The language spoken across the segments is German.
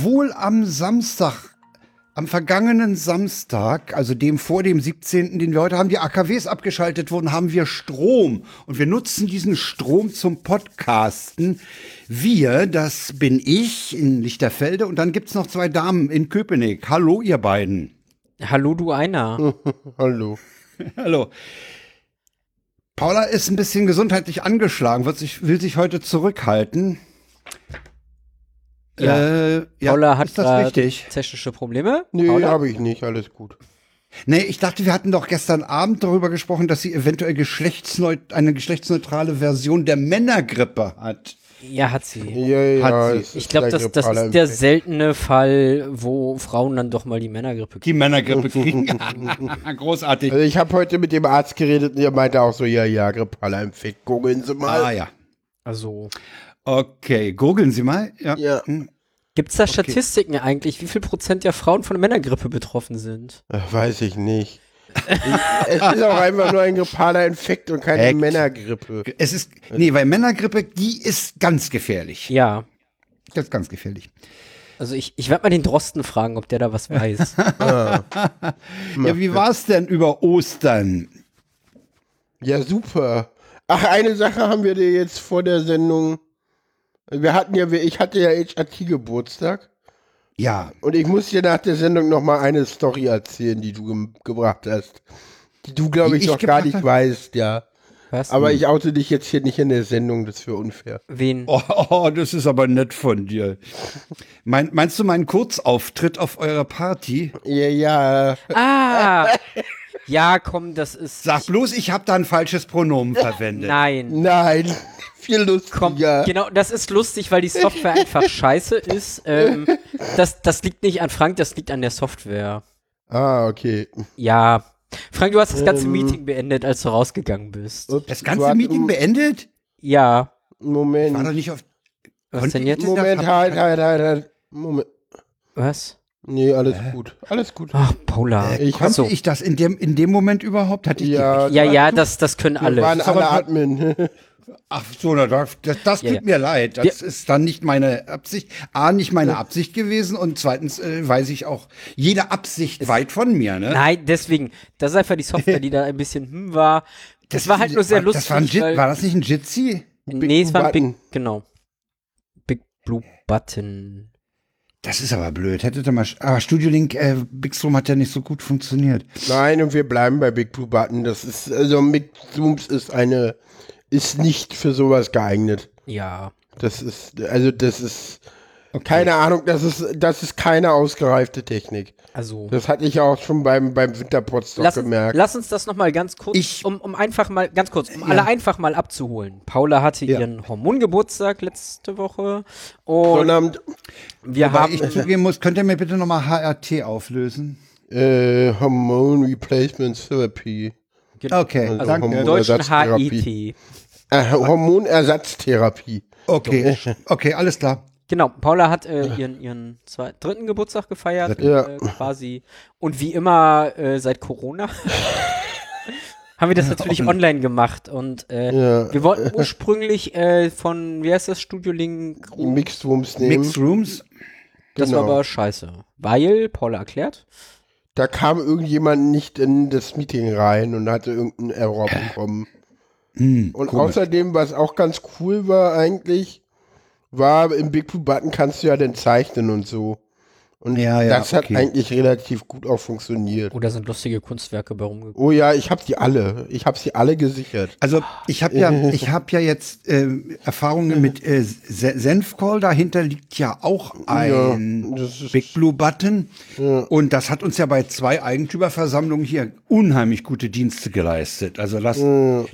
Obwohl am Samstag, am vergangenen Samstag, also dem vor dem 17., den wir heute haben, die AKWs abgeschaltet wurden, haben wir Strom. Und wir nutzen diesen Strom zum Podcasten. Wir, das bin ich in Lichterfelde und dann gibt's noch zwei Damen in Köpenick. Hallo, ihr beiden. Hallo, du einer. Hallo. Hallo. Paula ist ein bisschen gesundheitlich angeschlagen, wird sich, will sich heute zurückhalten. Ja. Äh, ja, Paula hat ist das grad richtig? technische Probleme. Nee, habe ich nicht, alles gut. Nee, ich dachte, wir hatten doch gestern Abend darüber gesprochen, dass sie eventuell geschlechtsneu eine geschlechtsneutrale Version der Männergrippe hat. Ja, hat sie. Ja, ja, Hat sie. Ich glaube, das, das ist der seltene Fall, wo Frauen dann doch mal die Männergrippe kriegen. Die Männergrippe kriegen. Großartig. Also ich habe heute mit dem Arzt geredet und der meinte auch so, ja, ja, grippaler Infekt, googeln Sie mal. Ah ja. Also, Okay, googeln Sie mal. Ja. Ja. Hm. Gibt's da Statistiken eigentlich, wie viel Prozent der Frauen von Männergrippe betroffen sind? Ach, Äh, weiß ich nicht. es ist auch einfach nur ein grippaler Infekt und keine Heck. Männergrippe. Es ist, nee, weil Männergrippe, die ist ganz gefährlich. Ja. Das ist ganz gefährlich. Also ich, ich werde mal den Drosten fragen, ob der da was weiß. Ja, wie war's denn über Ostern? Ja, super. Ach, eine Sache haben wir dir jetzt vor der Sendung. Wir hatten ja, ich hatte ja HRT Geburtstag Ja, und ich muss dir nach der Sendung noch mal eine Story erzählen, die du ge gebracht hast. Die du, glaube ich, ich noch gar nicht hab? weißt, ja. Was? Aber ich oute dich jetzt hier nicht in der Sendung, das wäre unfair. Wen? Oh, oh, das ist aber nett von dir. Mein, meinst du meinen Kurzauftritt auf eurer Party? Ja, ja. Ah! Ja, komm, das ist. Sag bloß, ich habe da ein falsches Pronomen verwendet. Nein. Nein, viel Komm, lustiger. genau, das ist lustig, weil die Software einfach scheiße ist. Ähm, das, das liegt nicht an Frank, das liegt an der Software. Ah, okay. Ja. Frank, du hast das ganze Ähm. Meeting beendet, als du rausgegangen bist. Ups, Das ganze Meeting beendet? Ja. Moment. War doch nicht auf. Was denn jetzt? Moment, halt, halt, halt, halt. Moment. Was? Nee, alles gut. Alles gut. Ach, Paula. Ich Konnte so. ich das in dem, in dem Moment überhaupt? Hatte ich Ja, Ja, ja, das, das können Wir alle. waren aber alle Admin. Ach so, na, das, das, das Ja, tut ja. mir leid. Das Wir- ist dann nicht meine Absicht. A, nicht meine Absicht gewesen und zweitens äh, weiß ich auch jede Absicht weit von mir. Ne? Nein, deswegen. Das ist einfach die Software, die da ein bisschen hm war. Das, war halt nur sehr war, lustig. Das war, ein Jit, weil, war das nicht ein Jitsi? nee, es war ein Big, genau. Big Blue Button. Das ist aber blöd. Hättet ihr mal. Aber Studio Link, äh, Big Storm hat ja nicht so gut funktioniert. Nein, und wir bleiben bei Big Blue Button. Das ist, also mit Zooms ist eine, ist nicht für sowas geeignet. Ja. Das ist, also das ist, keine Ahnung, das ist, das ist keine ausgereifte Technik. Also. Das hatte ich auch schon beim, beim Winterpotstock Lass, uns- gemerkt. lass uns das nochmal ganz kurz, Ich- um, um einfach mal, ganz kurz, um alle einfach mal abzuholen. Paula hatte Ja. ihren Hormongeburtstag letzte Woche und Sonnabend, wir haben, ich zugeben muss, könnt ihr mir bitte nochmal HRT auflösen? äh, Hormone Replacement Therapy. Okay, Also danke. Deutschen. HIT. Äh, Hormonersatztherapie. Okay, okay, alles klar. Genau, Paula hat äh, ihren, ihren zwei, dritten Geburtstag gefeiert, Ja. äh, quasi. Und wie immer äh, seit Corona haben wir das natürlich online gemacht. Und äh, Ja. wir wollten ursprünglich äh, von, wie heißt das, Studio Link, Mixed Rooms nehmen. Mixed Rooms. das war genau. aber scheiße. Weil, Paula erklärt, Da kam irgendjemand nicht in das Meeting rein und hatte irgendeinen Error bekommen. Hm, Und komisch. außerdem, was auch ganz cool war eigentlich, war im Big Blue Button kannst du ja dann zeichnen und so. Und Ja, ja, das hat okay. eigentlich relativ gut auch funktioniert. oder sind lustige Kunstwerke bei rumgekommen. Oh ja, ich habe die alle. Ich habe sie alle gesichert. Also ich habe ja, ich habe ja jetzt äh, Erfahrungen mit äh, Se- Senfcall. Dahinter liegt ja auch ein Ja, Big Blue Button. Und das hat uns ja bei zwei Eigentümerversammlungen hier unheimlich gute Dienste geleistet. Also das,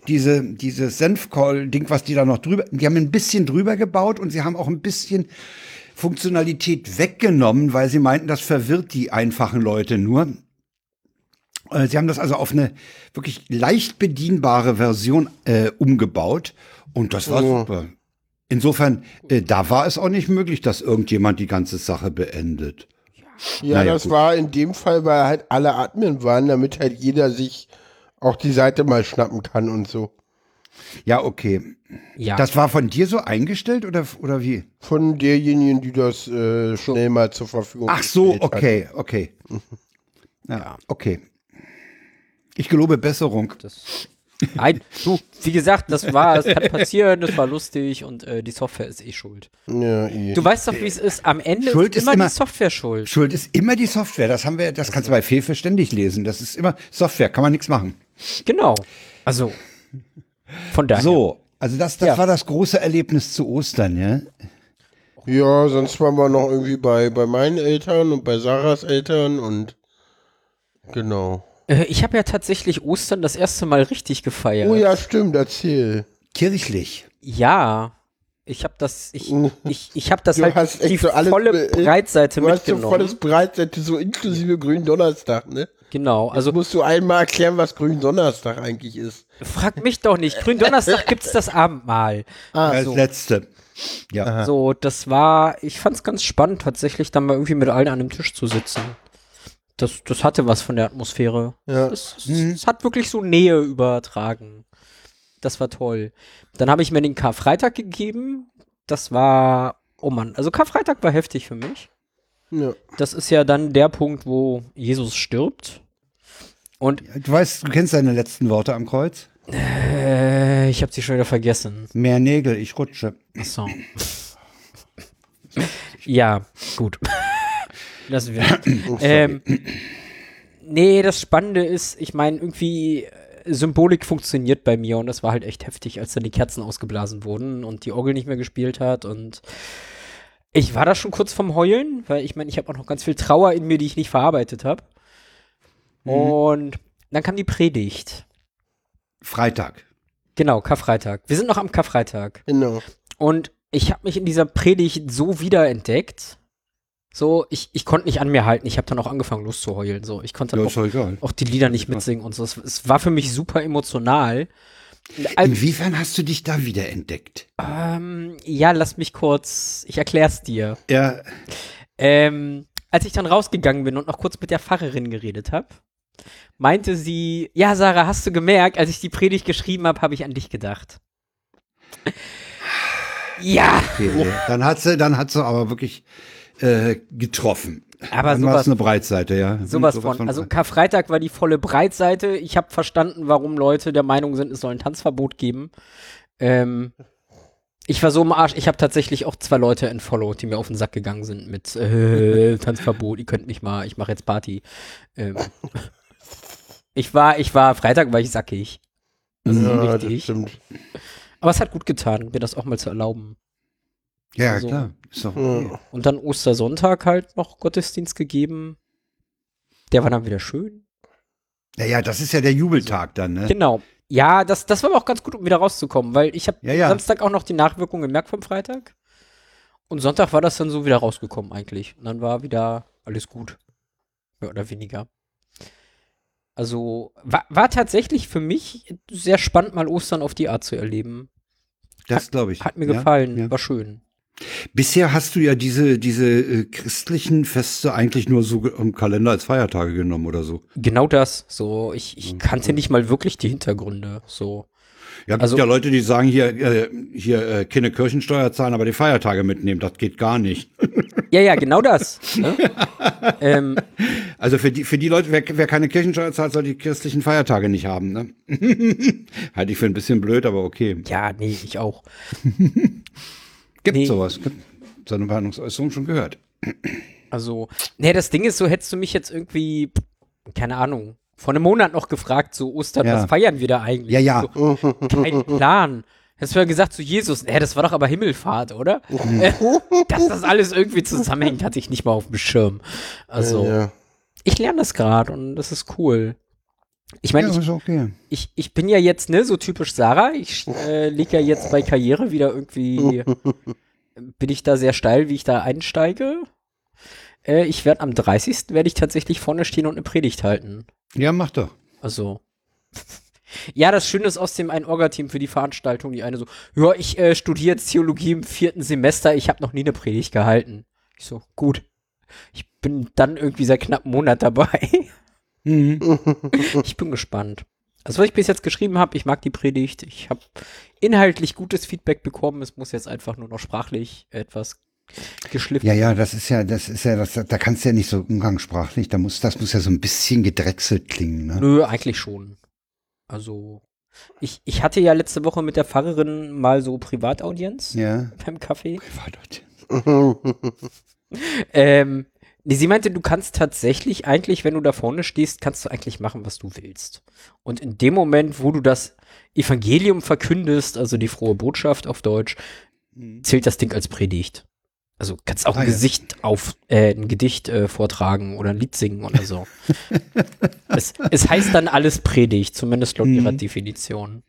diese, dieses Senfcall-Ding, was die da noch drüber, die haben ein bisschen drüber gebaut und sie haben auch ein bisschen Funktionalität weggenommen, weil sie meinten, das verwirrt die einfachen Leute nur. Äh, Sie haben das also auf eine wirklich leicht bedienbare Version äh, umgebaut und das war super. Insofern, äh, da war es auch nicht möglich, dass irgendjemand die ganze Sache beendet. Ja, Naja, das gut. war in dem Fall, weil halt alle Admin waren, damit halt jeder sich auch die Seite mal schnappen kann und so. Ja, okay. Ja. Das war von dir so eingestellt oder, oder wie? Von derjenigen, die das äh, schnell mal zur Verfügung Ach so, gestellt hat. okay, okay. Ja, okay. Ich gelobe Besserung. Das, nein, du, wie gesagt, das war, es kann passieren, das war lustig und äh, die Software ist eh schuld. Ja, eh. Du weißt doch, wie es ist. Am Ende Schuld ist ist immer, immer- die Software schuld. Schuld ist immer die Software. Das haben wir, das kannst du bei Fefe ständig lesen. Das ist immer Software, kann man nichts machen. Genau. Also, von daher. So, also das, das Ja. war das große Erlebnis zu Ostern, ja? ja, sonst waren wir noch irgendwie bei, bei meinen Eltern und bei Sarahs Eltern und genau. Äh, Ich habe ja tatsächlich Ostern das erste Mal richtig gefeiert. Oh ja, stimmt, erzähl. Kirchlich. Ja. Ich habe das, ich, ich, ich habe das Du halt hast echt die so alles volle Breitseite Du hast so mitgenommen. volles Breitseite, so inklusive Grünen Donnerstag, ne? Genau, Also also musst du einmal erklären, was Grünen Donnerstag eigentlich ist. frag mich doch nicht. Gründonnerstag gibt's das Abendmahl. Ah, Als letzte. Ja. So, das war, ich fand's ganz spannend, tatsächlich dann mal irgendwie mit allen an einem Tisch zu sitzen. Das, das hatte was von der Atmosphäre. Ja. Es, es, es hat wirklich so Nähe übertragen. Das war toll. Dann habe ich mir den Karfreitag gegeben. Das war, oh Mann, also Karfreitag war heftig für mich. Ja. Das ist ja dann der Punkt, wo Jesus stirbt. Und Du weißt, du kennst deine letzten Worte am Kreuz? äh, ich habe sie schon wieder vergessen. Mehr Nägel, ich rutsche. Ach so. ja, gut. Lassen wir. ähm, nee, das Spannende ist, ich meine, irgendwie äh, Symbolik funktioniert bei mir und das war halt echt heftig, als dann die Kerzen ausgeblasen wurden und die Orgel nicht mehr gespielt hat und ich war da schon kurz vom Heulen, weil ich meine, ich habe auch noch ganz viel Trauer in mir, die ich nicht verarbeitet habe. Und dann kam die Predigt. Freitag. Genau, Karfreitag. Wir sind noch am Karfreitag. Genau. Und ich habe mich in dieser Predigt so wiederentdeckt. So, ich, ich konnte nicht an mir halten. Ich habe dann auch angefangen loszuheulen. So, ich konnte Ja, dann ist auch, auch die Lieder nicht mitsingen und so. Es, es war für mich super emotional. Inwiefern hast du dich da wiederentdeckt? ähm, ja, lass mich kurz. Ich erklär's dir. Ja, Ähm, als ich dann rausgegangen bin und noch kurz mit der Pfarrerin geredet habe, meinte sie, ja, Sarah, hast du gemerkt, als ich die Predigt geschrieben habe, habe ich an dich gedacht. ja, okay. Dann hat sie, dann hat sie aber wirklich äh, getroffen. Aber dann war sowas eine Breitseite, ja. Sowas von. Also Karfreitag war die volle Breitseite. Ich habe verstanden, warum Leute der Meinung sind, es soll ein Tanzverbot geben. Ähm, ich war so im Arsch. Ich habe tatsächlich auch zwei Leute entfollowed, die mir auf den Sack gegangen sind mit äh, Tanzverbot. Ihr könnt nicht mal. Ich mache jetzt Party. Ähm, ich war, ich war Freitag war ich sackig. Das ist Ja, das richtig. stimmt. Aber es hat gut getan, mir das auch mal zu erlauben. ja, also- klar. Doch okay. Und dann Ostersonntag halt noch Gottesdienst gegeben. Der war dann wieder schön. Ja, ja, das ist ja der Jubeltag dann, ne? Genau. Ja, das, das war aber auch ganz gut, um wieder rauszukommen, weil ich habe Ja, ja. Samstag auch noch die Nachwirkungen gemerkt vom Freitag. Und Sonntag war das dann so wieder rausgekommen eigentlich. Und dann war wieder alles gut. Mehr oder weniger. Also war, war tatsächlich für mich sehr spannend, mal Ostern auf die Art zu erleben. Das glaube ich. Hat mir ja, gefallen, Ja. war schön. Bisher hast du ja diese, diese äh, christlichen Feste eigentlich nur so im Kalender als Feiertage genommen oder so. Genau das. So, ich, Mhm. ich kannte nicht mal wirklich die Hintergründe. So. Ja, gibt Also- ja Leute, die sagen hier, äh, hier äh, keine Kirchensteuer zahlen, aber die Feiertage mitnehmen. Das geht gar nicht. Ja, ja, genau das. ne? ähm, Also für die, für die Leute, wer, wer keine Kirchensteuer zahlt, soll die christlichen Feiertage nicht haben. Ne? Halte ich für ein bisschen blöd, aber okay. ja, nee, ich auch. Gibt Nee. sowas. Gibt So eine Warnungsäußerung schon gehört. Also, nee, das Ding ist so, hättest du mich jetzt irgendwie, keine Ahnung, vor einem Monat noch gefragt, so Ostern, Ja. was feiern wir da eigentlich? Ja, ja. So, kein Plan. Hättest du ja gesagt zu Jesus, nee, das war doch aber Himmelfahrt, oder? Äh, Dass das alles irgendwie zusammenhängt, hatte ich nicht mal auf dem Schirm. Also, Ja. ich lerne das gerade und das ist cool. Ich meine, ja, ich, okay. ich, ich bin ja jetzt, ne, so typisch Sarah. Ich äh, lieg ja jetzt bei Karriere wieder irgendwie, bin ich da sehr steil, wie ich da einsteige. Äh, ich werde am 30. werde ich tatsächlich vorne stehen und eine Predigt halten. Ja, mach doch. Also. Ja, das Schöne ist aus dem ein Orga-Team für die Veranstaltung, die eine so, ja, ich äh, studiere jetzt Theologie im vierten Semester, ich habe noch nie eine Predigt gehalten. Ich so, gut. Ich bin dann irgendwie seit knapp einem Monat dabei. Mhm. Ich bin gespannt. Also was ich bis jetzt geschrieben habe, ich mag die Predigt. Ich habe inhaltlich gutes Feedback bekommen. Es muss jetzt einfach nur noch sprachlich etwas geschliffen. Ja, ja, das ist ja, das ist ja, das, da kannst du ja nicht so umgangssprachlich. Da muss, das muss ja so ein bisschen gedrechselt klingen. Ne? Nö, eigentlich schon. Also ich, ich hatte ja letzte Woche mit der Pfarrerin mal so Privataudienz Ja. beim Kaffee. Privataudienz. Ähm, nee, sie meinte, du kannst tatsächlich eigentlich, wenn du da vorne stehst, kannst du eigentlich machen, was du willst. Und in dem Moment, wo du das Evangelium verkündest, also die frohe Botschaft auf Deutsch, zählt das Ding als Predigt. Also kannst auch Ah, ein ja. Gesicht auf äh, ein Gedicht äh, vortragen oder ein Lied singen oder so. es, es heißt dann alles Predigt, zumindest laut ihrer Mhm. Definition.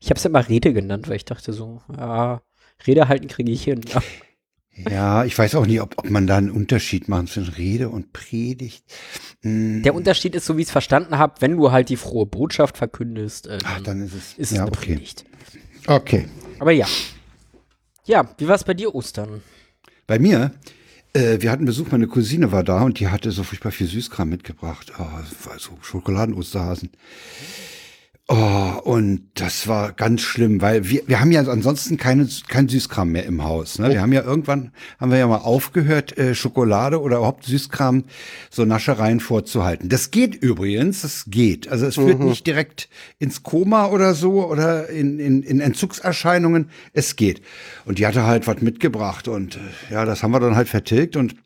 Ich habe es immer Rede genannt, weil ich dachte so, ja, Rede halten kriege ich hin. Ja. Ich weiß auch nicht, ob, ob man da einen Unterschied machen zwischen Rede und Predigt. Hm, Der Unterschied ist, so wie ich es verstanden habe, wenn du halt die frohe Botschaft verkündest, äh, Ach, dann ist es. ist es ja, eine okay. Predigt. Okay. Aber ja. Ja, wie war es bei dir Ostern? Bei mir, äh, wir hatten Besuch, meine Cousine war da und die hatte so furchtbar viel Süßkram mitgebracht. Oh, so Schokoladen-Osterhasen. Oh, und das war ganz schlimm, weil wir, wir haben ja ansonsten keine, kein Süßkram mehr im Haus. Ne? Wir haben ja irgendwann, haben wir ja mal aufgehört, äh, Schokolade oder überhaupt Süßkram, so Naschereien vorzuhalten. Das geht übrigens, das geht. Also es führt nicht direkt ins Koma oder so oder in, in, in Entzugserscheinungen. Es geht. Und die hatte halt was mitgebracht und äh, ja, das haben wir dann halt vertilgt und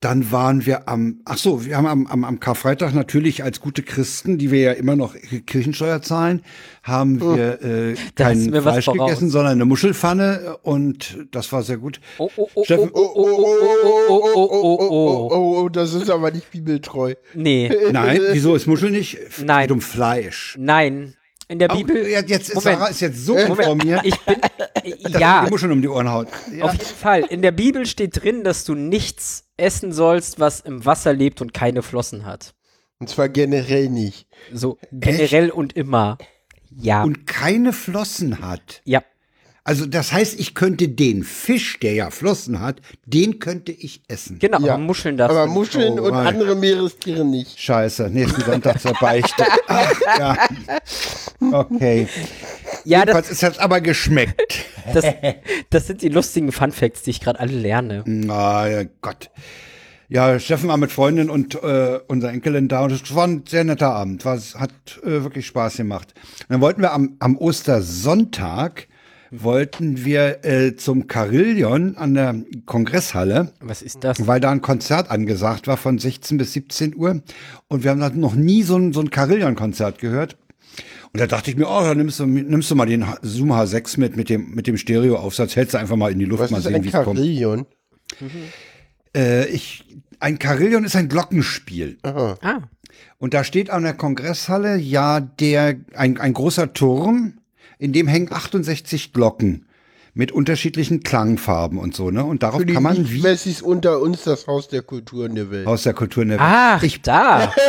dann waren wir am, ach so, wir haben am, am, am Karfreitag natürlich als gute Christen, die wir ja immer noch Kirchensteuer zahlen, haben wir äh, kein Fleisch gegessen, sondern eine Muschelpfanne und das war sehr gut. Oh, oh, oh, Steffen- oh, oh, oh, oh, oh, oh, oh, oh, oh. oh, oh, das ist aber nicht bibeltreu. Nee, Nein, wieso ist Muschel nicht? Es Nein. geht um Fleisch. nein. In der Oh, Bibel. jetzt jetzt ist Moment. Sarah ist jetzt so vor mir, Ich bin. ja, sie die Muscheln um die Ohren haut. Ja. auf jeden Fall. In der Bibel steht drin, dass du nichts essen sollst, was im Wasser lebt und keine Flossen hat. Und zwar generell nicht. So generell und immer. Ja. Und keine Flossen hat. ja. Also das heißt, ich könnte den Fisch, der ja Flossen hat, den könnte ich essen. Genau, Ja. aber Muscheln darfst Aber. Muscheln Oh, und mein. andere Meerestiere nicht. Scheiße, nächsten Sonntag zur Beichte. Ach, ja. Okay. Ja, das, Was ist das aber geschmeckt? das, das sind die lustigen Funfacts, die ich gerade alle lerne. Na ja, Gott. Ja, Steffen war mit Freundin und äh, unserer Enkelin da und es war ein sehr netter Abend. War, hat äh, wirklich Spaß gemacht. Und dann wollten wir am, am Ostersonntag wollten wir äh, zum Carillion an der Kongresshalle, Was ist das? weil da ein Konzert angesagt war von 16 bis 17 Uhr. Und wir haben noch nie so ein, so ein Carillion-Konzert gehört. Und da dachte ich mir, oh, dann nimmst du, nimmst du mal den Zoom H6 mit, mit dem, mit dem Stereoaufsatz, hältst du einfach mal in die Luft, Was mal sehen, ein wie es kommt. Karillion? Äh, ich, ein Carillion ist ein Glockenspiel. Aha. Ah, Und da steht an der Kongresshalle ja der, ein, ein großer Turm, in dem hängen 68 Glocken mit unterschiedlichen Klangfarben und so, ne? Und darauf Für die kann man wie Messis unter uns das Haus der Kulturen der Welt. aus der Kultur in der Ach, ich, da.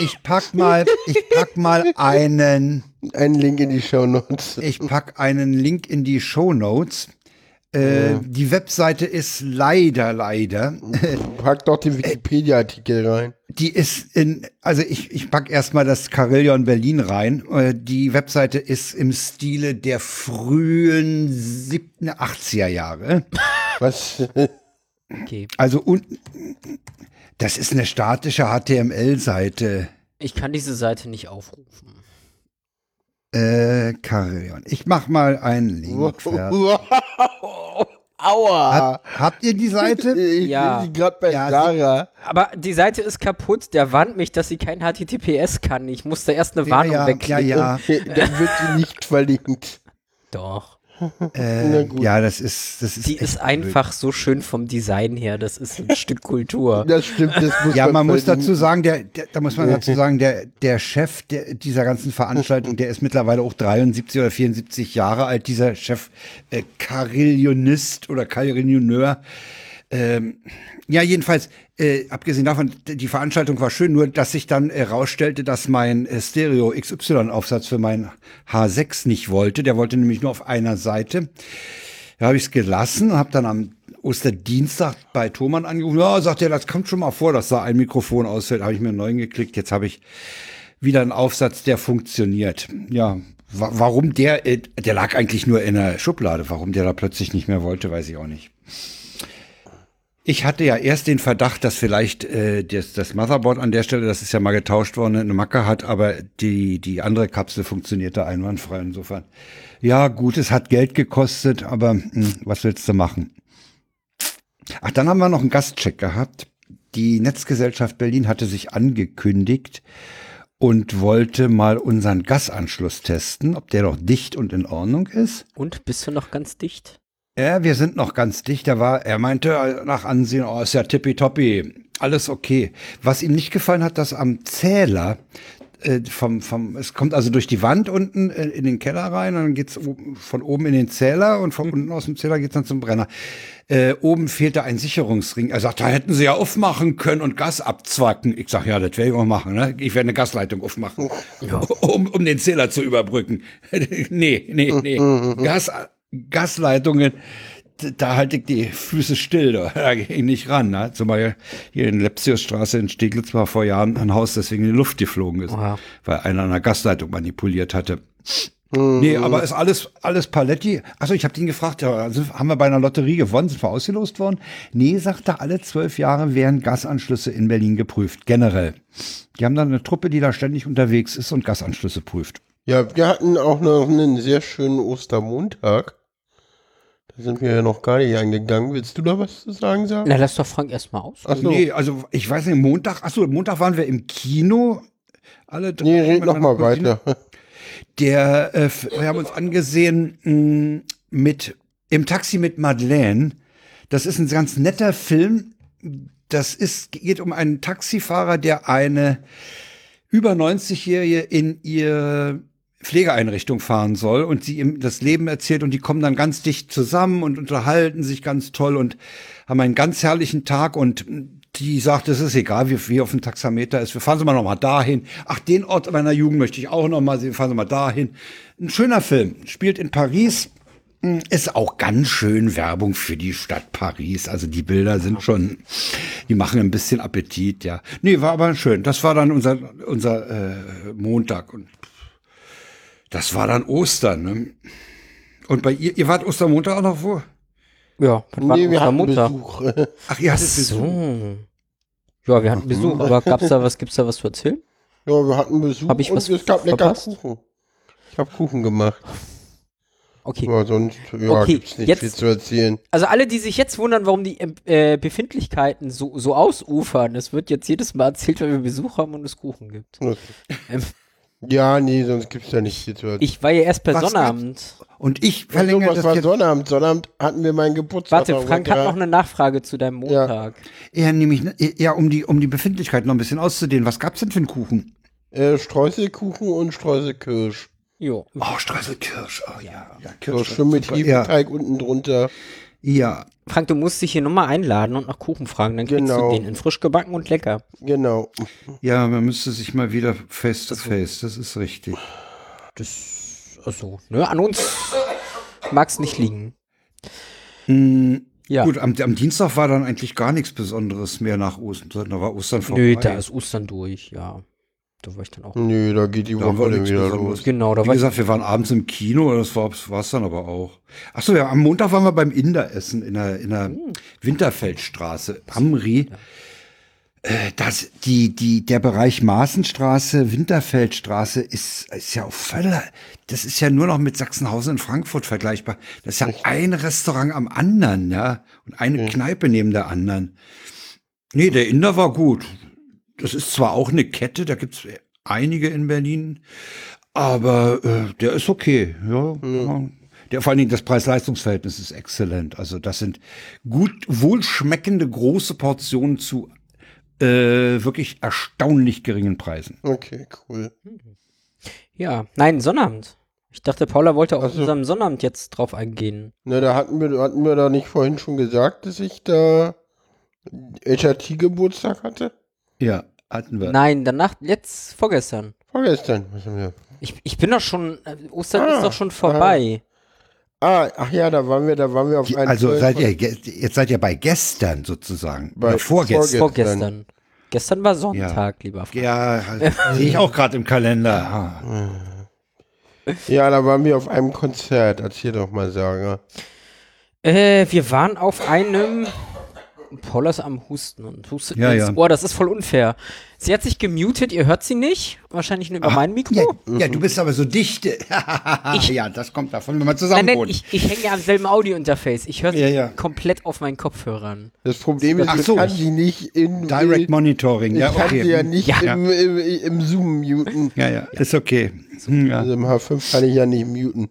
ich pack mal, ich pack mal einen, Einen Link in die Show Notes. ich pack einen Link in die Show Notes. Äh, Die Webseite ist leider, leider Pack doch den Wikipedia-Artikel rein. Die ist in, also ich, ich pack erstmal das Carillion Berlin rein. Äh, Die Webseite ist im Stile der frühen 7. 80er Jahre. Was? Okay. Also und das ist eine statische HTML-Seite. Ich kann diese Seite nicht aufrufen. Äh, Carillion. Ich mach mal einen Link. fertig. Aua. Hab, habt ihr die Seite? Ich Ja. bin gerade bei Ja, Sarah. Aber die Seite ist kaputt. Der warnt mich, dass sie kein HTTPS kann. Ich musste erst eine Warnung ja, ja, wegklicken. ja. Okay, dann wird sie nicht verlinkt. Doch. Äh, ja, das ist, das ist. Die ist einfach so schön vom Design her. Das ist ein Stück Kultur. Das stimmt, das muss Ja, man muss verlinken. dazu sagen, der, der, da muss man dazu sagen, der, der Chef der, dieser ganzen Veranstaltung, der ist mittlerweile auch 73 oder 74 Jahre alt, dieser Chef äh, Carillionist oder Carillioneur. Ähm, ja, jedenfalls, äh, abgesehen davon, die Veranstaltung war schön, nur dass sich dann herausstellte, dass mein äh, Stereo XY-Aufsatz für mein H6 nicht wollte. Der wollte nämlich nur auf einer Seite. Da habe ich es gelassen, habe dann am Osterdienstag bei Thomann angerufen. Ja, sagt er, das kommt schon mal vor, dass da ein Mikrofon ausfällt. Habe ich mir einen neuen geklickt. Jetzt habe ich wieder einen Aufsatz, der funktioniert. Ja, wa warum der, äh, der lag eigentlich nur in der Schublade. Warum der da plötzlich nicht mehr wollte, weiß ich auch nicht. Ich hatte ja erst den Verdacht, dass vielleicht äh, das, das Motherboard an der Stelle, das ist ja mal getauscht worden, eine Macke hat, aber die, die andere Kapsel funktionierte einwandfrei. Insofern, ja gut, es hat Geld gekostet, aber mh, hm, was willst du machen? Ach, dann haben wir noch einen Gastcheck gehabt. Die Netzgesellschaft Berlin hatte sich angekündigt und wollte mal unseren Gasanschluss testen, ob der noch dicht und in Ordnung ist. Und bist du noch ganz dicht? Ja, wir sind noch ganz dicht. Er war, er meinte nach Ansehen, oh, ist ja tippitoppi, alles okay. Was ihm nicht gefallen hat, dass am Zähler äh, vom, vom, es kommt also durch die Wand unten äh, in den Keller rein und dann geht's von oben in den Zähler und von unten aus dem Zähler geht's dann zum Brenner. Äh, oben fehlte ein Sicherungsring. Er sagt, da hätten sie ja aufmachen können und Gas abzwacken. Ich sag, ja, das werde ich auch machen. Ne? Ich werde eine Gasleitung aufmachen, ja. um, um den Zähler zu überbrücken. nee, nee, nee. Gas Gasleitungen, da halte ich die Füße still, da gehe ich nicht ran. Ne? Zumal hier in Lepsiusstraße in Steglitz war vor Jahren ein Haus deswegen in die Luft geflogen ist, Aha. weil einer eine Gasleitung manipuliert hatte. Mhm. Nee, aber ist alles, alles Paletti. Achso, ich habe den gefragt, ja, also haben wir bei einer Lotterie gewonnen, sind wir ausgelost worden? Nee, sagt er, alle zwölf Jahre werden Gasanschlüsse in Berlin geprüft, generell. Die haben dann eine Truppe, die da ständig unterwegs ist und Gasanschlüsse prüft. Ja, wir hatten auch noch einen sehr schönen Ostermontag. Da sind wir ja noch gar nicht eingegangen. Willst du da was zu sagen, sagen? Na, lass doch Frank erstmal aus. Ach so. Nee, also ich weiß nicht, Montag, achso, Montag waren wir im Kino. Alle drei. Nee, red noch mal weiter. Der, äh, wir haben uns angesehen mh, mm, mit, im Taxi mit Madeleine. Das ist ein ganz netter Film. Das ist, geht um einen Taxifahrer, der eine über 90-Jährige in ihr Pflegeeinrichtung fahren soll und sie ihm das Leben erzählt und die kommen dann ganz dicht zusammen und unterhalten sich ganz toll und haben einen ganz herrlichen Tag und die sagt, es ist egal, wie, wie auf dem Taxameter ist. Wir fahren Sie mal noch mal dahin. Ach, den Ort meiner Jugend möchte ich auch noch mal sehen. Fahren Sie mal dahin. Ein schöner Film. Spielt in Paris. Ist auch ganz schön Werbung für die Stadt Paris. Also die Bilder sind schon, die machen ein bisschen Appetit, ja. Nee, war aber schön. Das war dann unser, unser äh, Montag. Und das war dann Ostern. Ne? Und bei ihr, ihr wart Ostermontag auch noch wo? Ja, nee, wir hatten Besuch. Ach, ihr hattet so. Besuch. Ja, wir hatten Besuch, aber gab's da was, gibt's da was zu erzählen? Ja, wir hatten Besuch Hab ich was es gab lecker Kuchen. Ich habe Kuchen gemacht. Okay. Aber sonst ja, okay, gibt's nicht jetzt, viel zu erzählen. Also alle, die sich jetzt wundern, warum die äh, Befindlichkeiten so, so ausufern, es wird jetzt jedes Mal erzählt, wenn wir Besuch haben und es Kuchen gibt. Okay. Ähm, ja, nee, sonst gibt's ja nicht Situation. Ich war ja erst per was Sonnabend. Und ich verlängere das war Sonnabend. Sonnabend hatten wir meinen Geburtstag. Warte, Frank hat noch eine Nachfrage zu deinem Montag. Ja, ja nämlich, ja, um die, um die Befindlichkeit noch ein bisschen auszudehnen. Was gab's denn für einen Kuchen? Äh, Streuselkuchen und Streuselkirsch. Jo. Oh, Streuselkirsch. Oh ja. ja Kirsch. So schön mit Hefeteig ja. unten drunter. Ja. Frank, du musst dich hier nochmal einladen und nach Kuchen fragen, dann kriegst genau. du den in frisch gebacken und lecker. Genau. Ja, man müsste sich mal wieder face to face, das ist richtig. Das, also, ne, an uns mag es nicht liegen. Mhm. Ja. Gut, am, am, Dienstag war dann eigentlich gar nichts Besonderes mehr nach Ostern. Da war Ostern vorbei. Nö, da ist Ostern durch, ja. Da war ich dann auch. Nö, da geht die Woche dann wieder los. Genau, da Wie war gesagt, wir waren abends im Kino, das war es dann aber auch. Achso, ja, am Montag waren wir beim Inderessen in der, in der hm. Winterfeldstraße, Amri. Ja. Äh, das, die, die, der Bereich Maßenstraße, Winterfeldstraße ist, ist ja auch voller, das ist ja nur noch mit Sachsenhausen und Frankfurt vergleichbar. Das ist ja Richtig. ein Restaurant am anderen, ja, und eine ja. Kneipe neben der anderen. Nee, der Inder war gut das ist zwar auch eine Kette, da gibt's einige in Berlin, aber äh, der ist okay. Ja, ja. Der, vor allen Dingen das Preis-Leistungs-Verhältnis ist exzellent. Also das sind gut wohlschmeckende große Portionen zu äh, wirklich erstaunlich geringen Preisen. Okay, cool. Ja, nein, Sonnabend. Ich dachte, Paula wollte auf also, unserem Sonnabend jetzt drauf eingehen. Na, da hatten wir, hatten wir da nicht vorhin schon gesagt, dass ich da HRT-Geburtstag hatte? Ja, hatten wir. Nein, danach, jetzt vorgestern. Vorgestern, was haben wir? Ich, ich bin doch schon, äh, Ostern ah, ist doch schon vorbei. Ah, ach ja, da waren wir, da waren wir auf Die, einen also Film seid ihr, ge- jetzt seid ihr bei gestern sozusagen. Bei Oder vorgestern. vorgestern. Gestern war Sonntag, lieber Frank. Ja, sehe ich auch gerade im Kalender. Ah. Ja, da waren wir auf einem Konzert. Erzähl doch mal, Sarah. Äh, wir waren auf einem. Paula ist am Husten und hustet Ja, ins ja. Ohr. Das ist voll unfair. Sie hat sich gemutet, ihr hört sie nicht. Wahrscheinlich nur über mein Mikro. Ja, ja, du bist aber so dicht. ja, das kommt davon, wenn man zusammen Nein, nein, ich, ich hänge ja am selben Audio-Interface. Ich höre sie Ja, ja. komplett auf meinen Kopfhörern. Das Problem ist, Ach ich so. kann die nicht in Direct Monitoring, Ich ja, kann okay. sie ja nicht Ja. Im, im, im Zoom muten. Ja, ja, ist okay. Ja. Also im H5 kann ich ja nicht muten.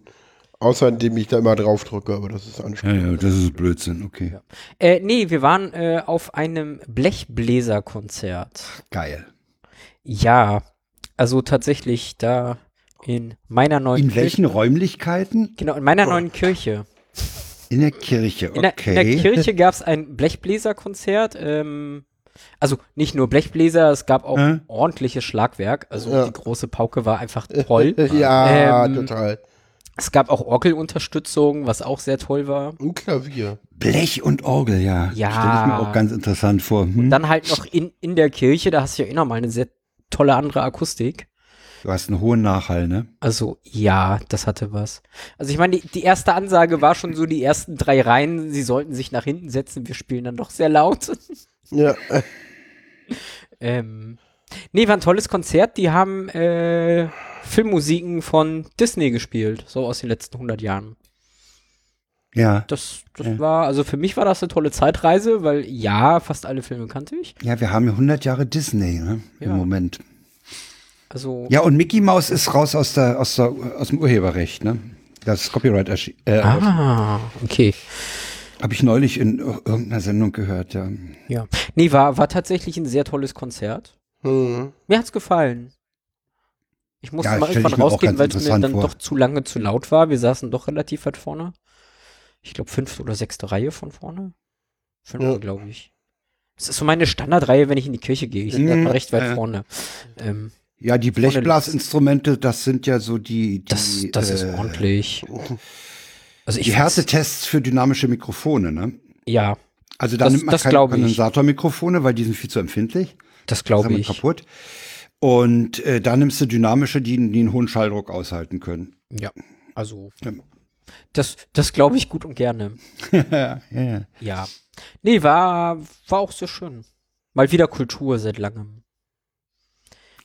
Außer indem ich da immer drauf drücke, aber das ist ja, anstrengend. ja, das ist Blödsinn, okay. Äh, nee, wir waren äh, auf einem Blechbläserkonzert. Geil. Ja, also tatsächlich da in meiner neuen In Kirche. welchen Räumlichkeiten? Genau, in meiner neuen Kirche. In der Kirche, In, der, in der okay. Kirche gab es ein Blechbläserkonzert. Ähm, also nicht nur Blechbläser, es gab auch Äh? ordentliches Schlagwerk. Also Ja. die große Pauke war einfach toll. Ja, Ähm, total. Es gab auch Orgelunterstützung, was auch sehr toll war. Und Klavier. Blech und Orgel, ja. Ja. Stelle ich mir auch ganz interessant vor. Hm? Dann halt noch in, in der Kirche, da hast du ja eh nochmal eine sehr tolle andere Akustik. Du hast einen hohen Nachhall, ne? Also ja, das hatte was. Also ich meine, die, die erste Ansage war schon so, die ersten drei Reihen, sie sollten sich nach hinten setzen, wir spielen dann doch sehr laut. Ja, äh, ähm, nee, war ein tolles Konzert, die haben äh, Filmmusiken von Disney gespielt, so aus den letzten 100 Jahren. Ja. Das, das Ja. war, also für mich war das eine tolle Zeitreise, weil ja, fast alle Filme kannte ich. Ja, wir haben ja 100 Jahre Disney, ne? Ja. Im Moment. Also, Ja, und Mickey Mouse ist raus aus, der, aus, der, aus dem Urheberrecht, ne? Das Copyright äh, ah, okay. habe ich neulich in ir- irgendeiner Sendung gehört, ja. Ja. Nee, war, war tatsächlich ein sehr tolles Konzert. hm. Mir hat's gefallen. Ich musste Ja, mal irgendwann rausgehen, weil es mir dann vor. doch zu lange zu laut war. Wir saßen doch relativ weit vorne. Ich glaube, fünfte oder sechste Reihe von vorne. Fünfte, Ja. glaube ich. Das ist so meine Standardreihe, wenn ich in die Kirche gehe. Ich sitze Mhm, immer recht weit äh. vorne. Ähm, Ja, die Blechblasinstrumente, das sind ja so die, die, das das ist äh, ordentlich. Also ich die Härtetests für dynamische Mikrofone, ne? Ja, Also da Das- nimmt man das keine. Kondensatormikrofone, weil die sind viel zu empfindlich. das Das glaube ich. kaputt. Und äh, da nimmst du dynamische, die, die einen hohen Schalldruck aushalten können. Ja, also Ja. das, das glaube ich gut und gerne. ja, ja. Ja. Nee, war, war auch sehr schön. Mal wieder Kultur seit langem.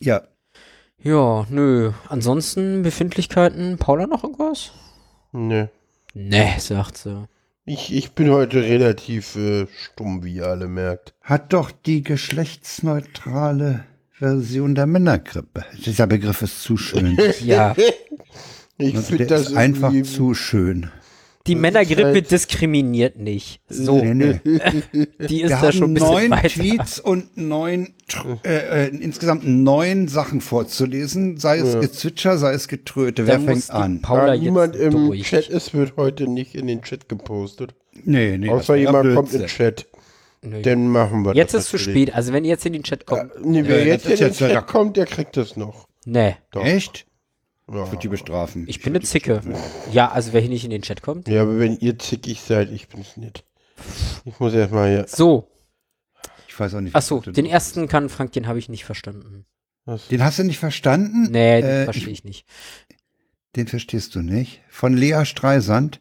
ja. Ja, nö. Ansonsten Befindlichkeiten. Paula noch irgendwas? Ne. Nee, sagt sie. Ich, ich bin heute relativ äh, stumm, wie ihr alle merkt. Hat doch die geschlechtsneutrale Version der Männergrippe. Dieser Begriff ist zu schön. Ja, Ich Also finde der das ist einfach zu schön. die Männergrippe halt- diskriminiert nicht. So, Nee, nee. die ist Wir da schon ein haben bisschen neun weiter. Tweets und neun, äh, äh, insgesamt neun Sachen vorzulesen. Sei es Ja. Gezwitscher, sei es Getröte. Da Wer fängt an? Paula Da jetzt niemand im durch. Chat ist, wird heute nicht in den Chat gepostet. Nee, nee. Außer jemand kommt in den Chat. Nö. Dann machen wir Jetzt das. ist zu natürlich. spät. Also wenn ihr jetzt in den Chat kommt. Äh, nee, wer Ja, jetzt das in ist den jetzt Chat kommt, der kriegt das noch. Nee, Doch. Echt? Ja. Ich würde die bestrafen. ich bin eine Zicke. Ja, also wer hier nicht in den Chat kommt. ja, aber wenn ihr zickig seid, ich bin's nicht. Ich muss erstmal hier. So, Ich weiß auch nicht. achso, was du- den ersten kann Frank, den habe ich nicht verstanden. Was? Den hast du nicht verstanden? Nee, den Äh, verstehe ich nicht. Den verstehst du nicht. Von Lea Streisand.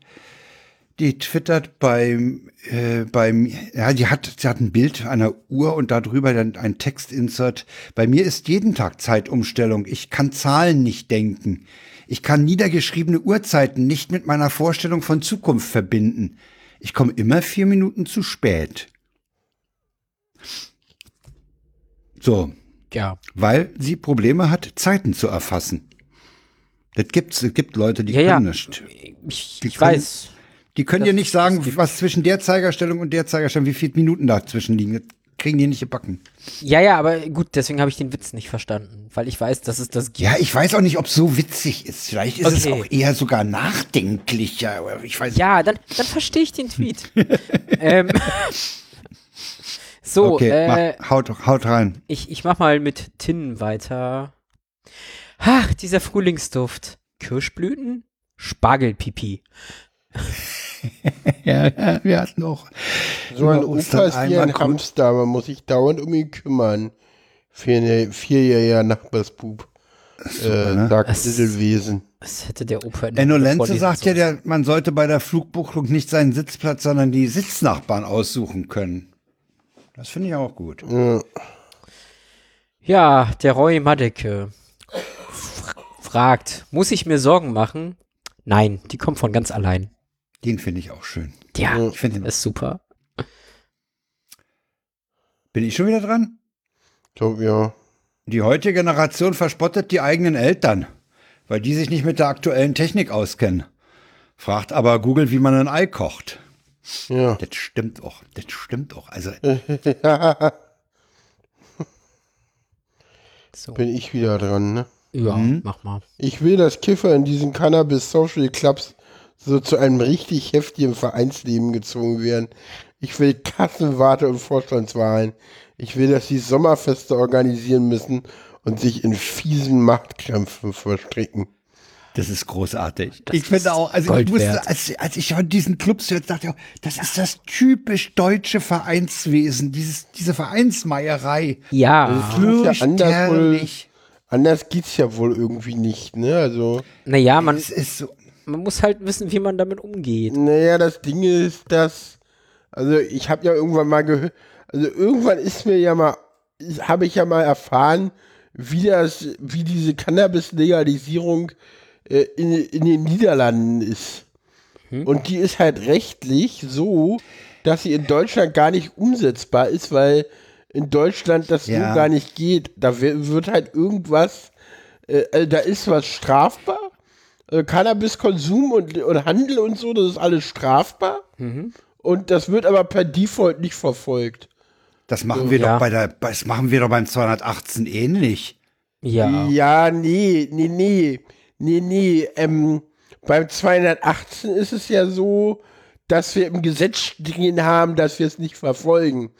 Die twittert beim, äh, beim, ja, die hat, sie hat ein Bild einer Uhr und darüber dann ein Textinsert. Bei mir ist jeden Tag Zeitumstellung. Ich kann Zahlen nicht denken. Ich kann niedergeschriebene Uhrzeiten nicht mit meiner Vorstellung von Zukunft verbinden. Ich komme immer vier Minuten zu spät. So, Ja. weil sie Probleme hat, Zeiten zu erfassen. Das gibt's, es gibt Leute, die Ja, ja. können nicht. Ich, ich weiß. Die können Das- dir nicht sagen, was zwischen der Zeigerstellung und der Zeigerstellung, wie viele Minuten dazwischen liegen. Das kriegen die nicht gebacken. Ja, ja, aber gut, deswegen habe ich den Witz nicht verstanden, weil ich weiß, dass es das gibt. Ja, ich weiß auch nicht, ob es so witzig ist. Vielleicht ist es Okay. auch eher sogar nachdenklicher. aber Ich weiß Ja, dann, dann verstehe ich den Tweet. ähm, so, Okay, äh, mach, haut, haut rein. ich, ich mach mal mit Tinnen weiter. Ach, dieser Frühlingsduft. Kirschblüten? Spargelpipi. ja, ja, wir hatten auch So ein Opa ist wie ein Hamster, man muss sich dauernd um ihn kümmern. Vier- Vierjähriger Nachbarsbub, äh, ne? sagt Es- Littlewesen. Das hätte der Opa in Enno der Lenze sagt ja, der, man sollte bei der Flugbuchung nicht seinen Sitzplatz, sondern die Sitznachbarn aussuchen können. Das finde ich auch gut. Ja, der Roy Madecke fragt, muss ich mir Sorgen machen? Nein, die kommt von ganz allein. Den finde ich auch schön. Ja, Ich finde den. ist super. Bin ich schon wieder dran? So, ja. Die heutige Generation verspottet die eigenen Eltern, weil die sich nicht mit der aktuellen Technik auskennen. Fragt aber Google, wie man ein Ei kocht. Ja. Das stimmt auch. Das stimmt auch. Also, So. Bin ich wieder dran, ne? Ja, Mhm. mach mal. Ich will, dass Kiffer in diesen Cannabis-Social Clubs so zu einem richtig heftigen Vereinsleben gezwungen werden. Ich will Kassenwarte und Vorstandswahlen. Ich will, dass sie Sommerfeste organisieren müssen und sich in fiesen Machtkämpfen verstricken. das ist großartig. Das ich finde auch, also Gold ich musste, wert. als, als ich von diesen Clubs hörte, dachte ich auch, das ist das typisch deutsche Vereinswesen, dieses, diese Vereinsmeierei. Ja, Das ist ja anders wohl, anders geht's ja wohl irgendwie nicht, ne? Also, naja, man, Es ist so, man muss halt wissen, wie man damit umgeht. naja, das Ding ist, dass, also ich habe ja irgendwann mal gehört, also irgendwann ist mir ja mal, habe ich ja mal erfahren, wie das, wie diese Cannabis-Legalisierung äh, in, in den Niederlanden ist. Und die ist halt rechtlich so, dass sie in Deutschland gar nicht umsetzbar ist, weil in Deutschland das Ja. so gar nicht geht. Da wi- wird halt irgendwas, äh, äh, da ist was strafbar. Äh, Cannabiskonsum und, und Handel und so, das ist alles strafbar. Und das wird aber per Default nicht verfolgt. das machen wir Ja. doch bei der, das machen wir doch beim 218 ähnlich. Ja. Ja, nee, nee, nee, nee, nee. Ähm, beim 218 ist es ja so, dass wir im Gesetz stehen haben, dass wir es nicht verfolgen.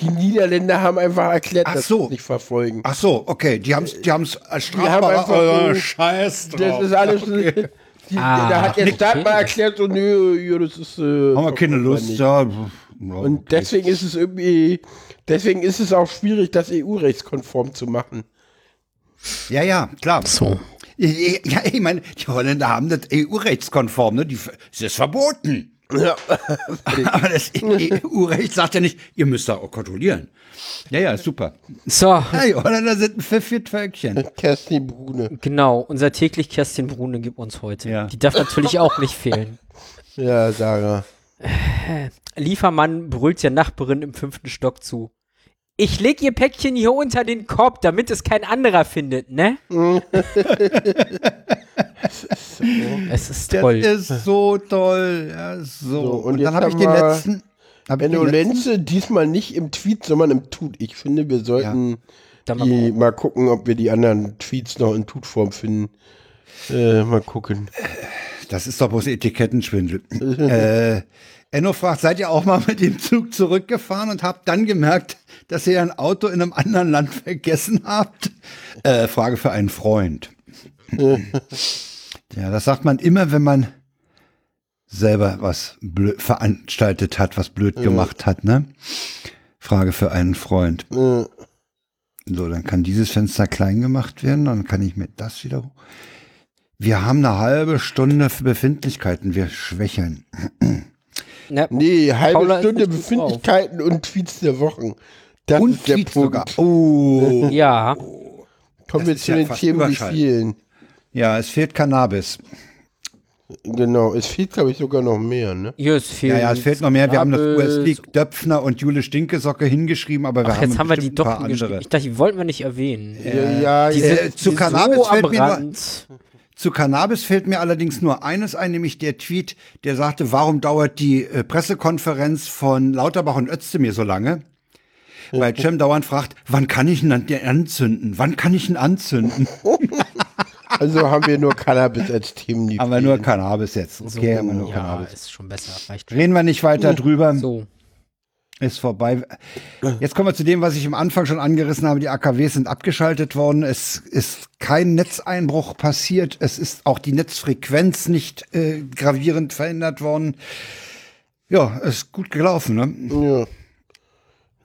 Die Niederländer haben einfach erklärt, Ach dass so. sie es nicht verfolgen. Ach so, okay, die haben es die haben's als haben strafbar. einfach Oh, so- Scheiß drauf. Das ist alles. Okay. Die, Ah, da hat der okay. Staat mal erklärt, so, nö, ja, das ist. Äh, Haben wir keine Lust, ja, Und okay. deswegen ist es irgendwie, deswegen ist es auch schwierig, das EU-rechtskonform zu machen. Ja, ja, klar. So. Ja, ich meine, die Holländer haben das EU-rechtskonform, ne? Die, es ist verboten. Ja. Aber das EU-Recht sagt ja nicht, ihr müsst da auch kontrollieren. Ja, ja, super. So, Ja, die Holländer sind ein pfiffiges Völkchen. Kerstin Brune. genau. Unser täglich Kerstin Brune gibt uns heute. Ja. Die darf natürlich auch nicht fehlen. Ja, Sarah. Liefermann brüllt der Nachbarin im fünften Stock zu. Ich leg ihr Päckchen hier unter den Korb, damit es kein anderer findet, ne? es ist Das toll. ist so toll. Ja, so. So, und und, jetzt dann habe ich den letzten. Benno Lenze diesmal nicht im Tweet, sondern im Tut. Ich finde, wir sollten mal die, mal gucken, ob wir die anderen Tweets noch in Tutform finden. Äh, mal gucken. Das ist doch bloß Etikettenschwindel. äh, Enno fragt, seid ihr auch mal mit dem Zug zurückgefahren und habt dann gemerkt, dass ihr ein Auto in einem anderen Land vergessen habt? Äh, Frage für einen Freund. ja, das sagt man immer, wenn man selber was blöd veranstaltet hat, was blöd gemacht hat, ne? Frage für einen Freund. So, dann kann dieses Fenster klein gemacht werden, dann kann ich mir das wieder. Wir haben eine halbe Stunde für Befindlichkeiten, wir schwächeln. Na, nee, halbe Paula Stunde Befindlichkeiten und Tweets der Wochen. Das Und ist der sogar. Oh. ja, Kommen wir zu ja den Themen, die fehlen. Ja, es fehlt Cannabis. Genau, es fehlt, glaube ich, sogar noch mehr, ne? hier es fehlt. Ja, ja, es fehlt noch mehr. Wir haben das Cannabis. USD Döpfner und Jule Stinkesocke hingeschrieben, aber wir Ach, haben jetzt haben wir die doch andere. Ich dachte, die wollten wir nicht erwähnen. Ja, ja, Die ja. sind, zu die Cannabis so fällt mir nur-. Zu Cannabis fällt mir allerdings nur eines ein, nämlich der Tweet, der sagte, warum dauert die äh, Pressekonferenz von Lauterbach und Özdemir so lange? Weil Cem dauernd fragt, wann kann ich ihn an- anzünden? Wann kann ich ihn anzünden? Also haben wir nur Cannabis als Themen, die Aber nur. Cannabis jetzt. Okay, haben wir nur ja, Cannabis. ist schon besser. Reicht schon. Reden wir nicht weiter drüber. So. ist vorbei. Jetzt kommen wir zu dem, was ich am Anfang schon angerissen habe. Die AKWs sind abgeschaltet worden. Es ist kein Netzeinbruch passiert. Es ist auch die Netzfrequenz nicht äh, gravierend verändert worden. Ja, ist gut gelaufen, ne? Ja.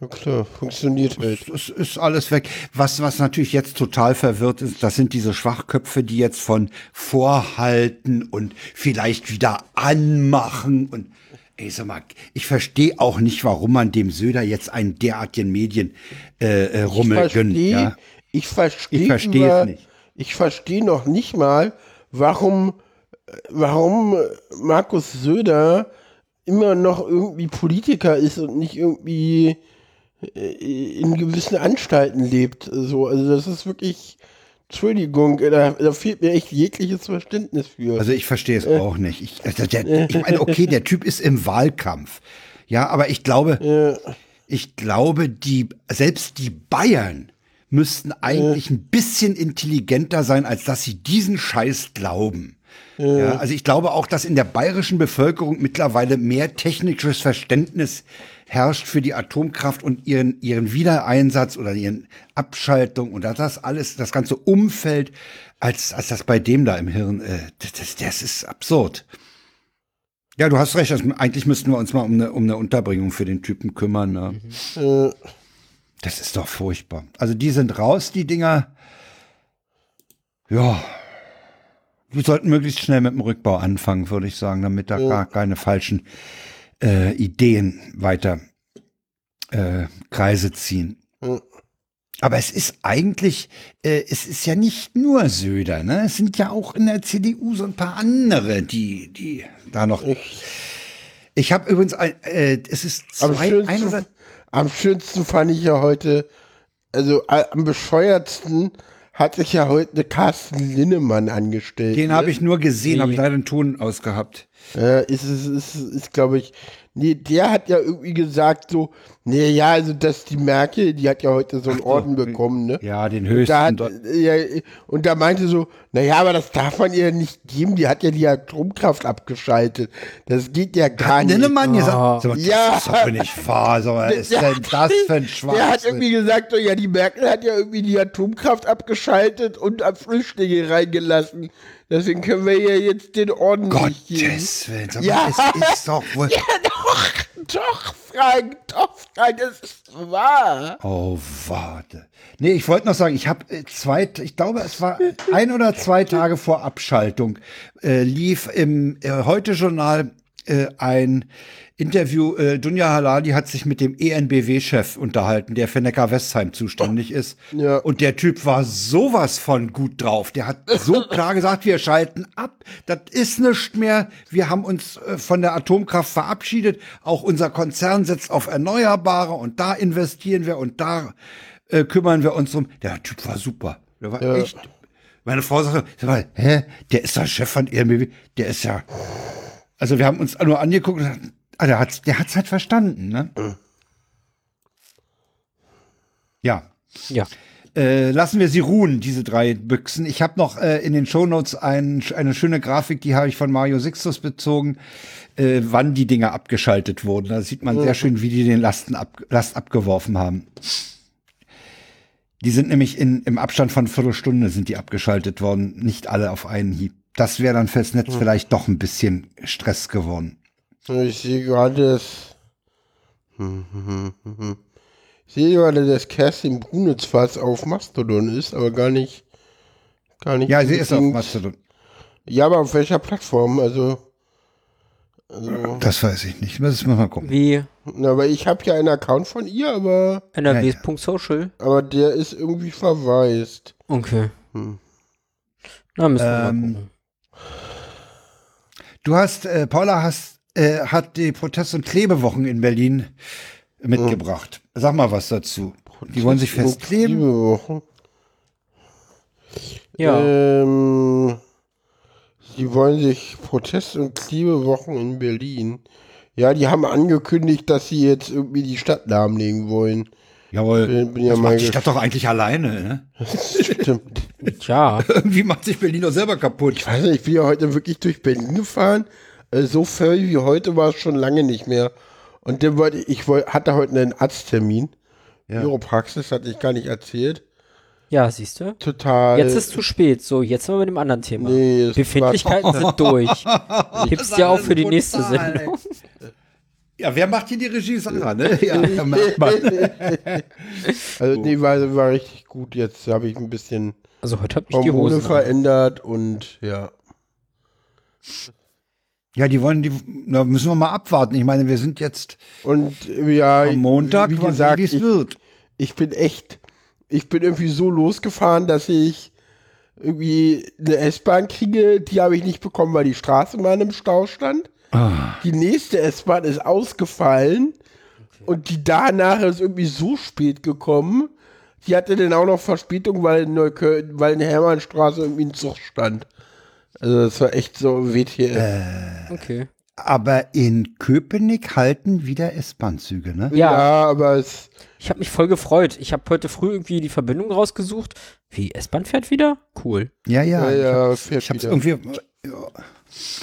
Ja klar, funktioniert halt. Es ist alles weg. Was, was natürlich jetzt total verwirrt ist, das sind diese Schwachköpfe, die jetzt von Vorhalten und vielleicht wieder anmachen und Ey, sag mal, ich verstehe auch nicht, warum man dem Söder jetzt einen derartigen Medien äh, äh, gönnt. Ja? Ich verstehe Ich verstehe es nicht. Ich verstehe noch nicht mal, warum, warum Markus Söder immer noch irgendwie Politiker ist und nicht irgendwie äh, in gewissen Anstalten lebt. So, also das ist wirklich, Entschuldigung, da, da fehlt mir echt jegliches Verständnis für. Also ich verstehe es auch nicht. Ich, also der, ich meine, okay, der Typ ist im Wahlkampf. Ja, aber ich glaube, ich glaube, die, selbst die Bayern müssten eigentlich ein bisschen intelligenter sein, als dass sie diesen Scheiß glauben. Ja, also ich glaube auch, dass in der bayerischen Bevölkerung mittlerweile mehr technisches Verständnis herrscht für die Atomkraft und ihren, ihren Wiedereinsatz oder ihren Abschaltung und das alles, das ganze Umfeld, als, als das bei dem da im Hirn, äh, das, das ist absurd. Ja, du hast recht, also eigentlich müssten wir uns mal um eine, um eine Unterbringung für den Typen kümmern. Ne? Äh, Das ist doch furchtbar. Also die sind raus, die Dinger. Ja. Wir sollten möglichst schnell mit dem Rückbau anfangen, würde ich sagen, damit da gar keine falschen äh, Ideen weiter äh, Kreise ziehen. Ja. Aber es ist eigentlich, äh, es ist ja nicht nur Söder, ne? Es sind ja auch in der CDU so ein paar andere, die, die da noch. Ich habe übrigens, ein, äh, es ist am, zwei, schönsten, am schönsten fand ich ja heute, also äh, am bescheuertsten hat sich ja heute Carsten Linnemann angestellt. den ne? habe ich nur gesehen, habe ich leider den Ton ausgehabt. Äh, ist, ist, ist, ist glaube ich, nee, der hat ja irgendwie gesagt so, nee, ja, also dass die Merkel, die hat ja heute so einen Orden bekommen, ne? Ja, den Da höchsten. hat, dort- ja, und da meinte so, naja, aber das darf man ihr nicht geben, die hat ja die Atomkraft abgeschaltet. Das geht ja gar Hat nicht. Linnemann gesagt, sag mal, Ja. das ist doch nicht wahr. Mal, was ist Der denn hat- das für ein Der hat irgendwie gesagt, so, ja, die Merkel hat ja irgendwie die Atomkraft abgeschaltet und an Flüchtlinge reingelassen. Deswegen können wir ihr jetzt den Orden nicht geben. Gottes Willen. Ja. es ist doch wohl. Ja, doch, doch, Frank, doch, Frank, das ist wahr. Oh, warte. Nee, ich wollte noch sagen, ich habe äh, zwei, ich glaube, es war ein oder zwei Tage vor Abschaltung, äh, lief im äh, Heute-Journal äh, ein Interview. Äh, Dunja Halali hat sich mit dem ENBW-Chef unterhalten, der für Neckar-Westheim zuständig ist. Ja. Und der Typ war sowas von gut drauf. Der hat so klar gesagt, wir schalten ab. Das ist nichts mehr. Wir haben uns äh, von der Atomkraft verabschiedet. Auch unser Konzern setzt auf Erneuerbare und da investieren wir und da äh, kümmern wir uns drum. Der Typ war super. Der war Ja. echt. Meine Frau sagte, sag mal, hä, der ist der Chef von EMBW. Der ist ja. Also wir haben uns nur angeguckt und gesagt, ah, der hat's, der hat's halt verstanden, ne? Ja. Ja. Äh, lassen wir sie ruhen, diese drei Büchsen. Ich habe noch äh, in den Shownotes ein, eine schöne Grafik, die habe ich von Mario Sixtus bezogen, äh, wann die Dinger abgeschaltet wurden. Da sieht man sehr schön, wie die den Lasten ab, Last abgeworfen haben. Die sind nämlich in, im Abstand von Viertelstunde sind die abgeschaltet worden, nicht alle auf einen Hieb. Das wäre dann fürs Netz vielleicht doch ein bisschen Stress geworden. Ich sehe gerade, dass. Hm. Ich sehe gerade, dass Kerstin Brunitz fast auf Mastodon ist, aber gar nicht. Gar nicht. Ja, sie ist auf Mastodon. Ja, aber auf welcher Plattform? Also. also Das weiß ich nicht. Das müssen wir mal gucken. Wie na, aber ich habe ja einen Account von ihr, aber, nrw.social. aber der ist irgendwie verwaist. Okay. Hm. Na, müssen wir Ähm, mal gucken. Du hast, äh, Paula hast, äh, hat die Protest- und Klebewochen in Berlin mitgebracht. Sag mal was dazu. Die wollen sich festkleben. Liebe Wochen. Ja. Ähm, sie wollen sich Protest- und Kliebewochen in Berlin. Ja, die haben angekündigt, dass sie jetzt irgendwie die Stadt lahmlegen wollen. Jawohl. Bin- bin ja das macht die Stadt doch eigentlich alleine. Ne? Stimmt. Tja. Irgendwie macht sich Berlin doch selber kaputt. Ich weiß nicht, ich bin ja heute wirklich durch Berlin gefahren. Äh, so voll wie heute war es schon lange nicht mehr. Und dann wollte ich, ich wollte, hatte heute einen Arzttermin. Ja. Neuropraxis, hatte ich gar nicht erzählt. Ja, siehst du? Total. Jetzt ist zu spät. So, jetzt sind wir mit dem anderen Thema. Nee, Befindlichkeiten sind durch. Gibt's ja auch für die nächste Sendung. Ja, wer macht hier die Regie? Sarah, ne? Ja, merkt man. also, nee, war, war richtig gut. Jetzt habe ich ein bisschen also heute habe ich die Hose verändert und ja. Ja, die wollen die, da müssen wir mal abwarten. Ich meine, wir sind jetzt und ja, am Montag, wie gesagt, wie es wird. Ich bin echt, ich bin irgendwie so losgefahren, dass ich irgendwie eine S-Bahn kriege. Die habe ich nicht bekommen, weil die Straßenbahn im Stau stand. Ah. Die nächste S-Bahn ist ausgefallen okay. und die danach ist irgendwie so spät gekommen, die hatte dann auch noch Verspätung, weil in, Neukölln, weil in Hermannstraße irgendwie ein Zug stand. Also das war echt so WTF. Äh, okay. Aber in Köpenick halten wieder S-Bahn-Züge, ne? Ja, ja, aber es. Ich habe mich voll gefreut. Ich habe heute früh irgendwie die Verbindung rausgesucht. Wie, S-Bahn fährt wieder? Cool. Ja, ja. ja, ja ich habe es irgendwie.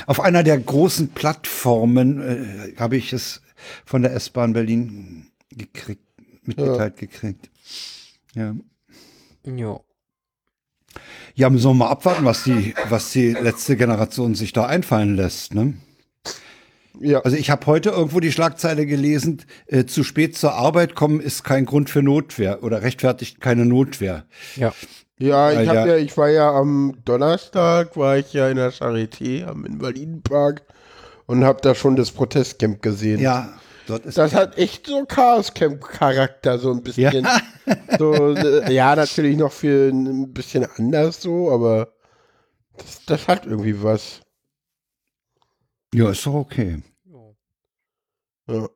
Auf einer der großen Plattformen äh, habe ich es von der S-Bahn Berlin gekriegt, mitgeteilt ja. gekriegt. Ja. Ja. Ja, müssen wir mal abwarten, was die, was die letzte Generation sich da einfallen lässt, ne? Ja. Also ich habe heute irgendwo die Schlagzeile gelesen, äh, zu spät zur Arbeit kommen ist kein Grund für Notwehr oder rechtfertigt keine Notwehr. Ja. Ja, ich, hab ja, ich war ja am Donnerstag, war ich ja in der Charité am Invalidenpark und habe da schon das Protestcamp gesehen. Ja, das hat echt so Chaos-Camp-Charakter, so ein bisschen. Ja. so, äh, ja, natürlich noch für ein bisschen anders so, aber das, das hat irgendwie was. Ja, ist doch okay. Ja.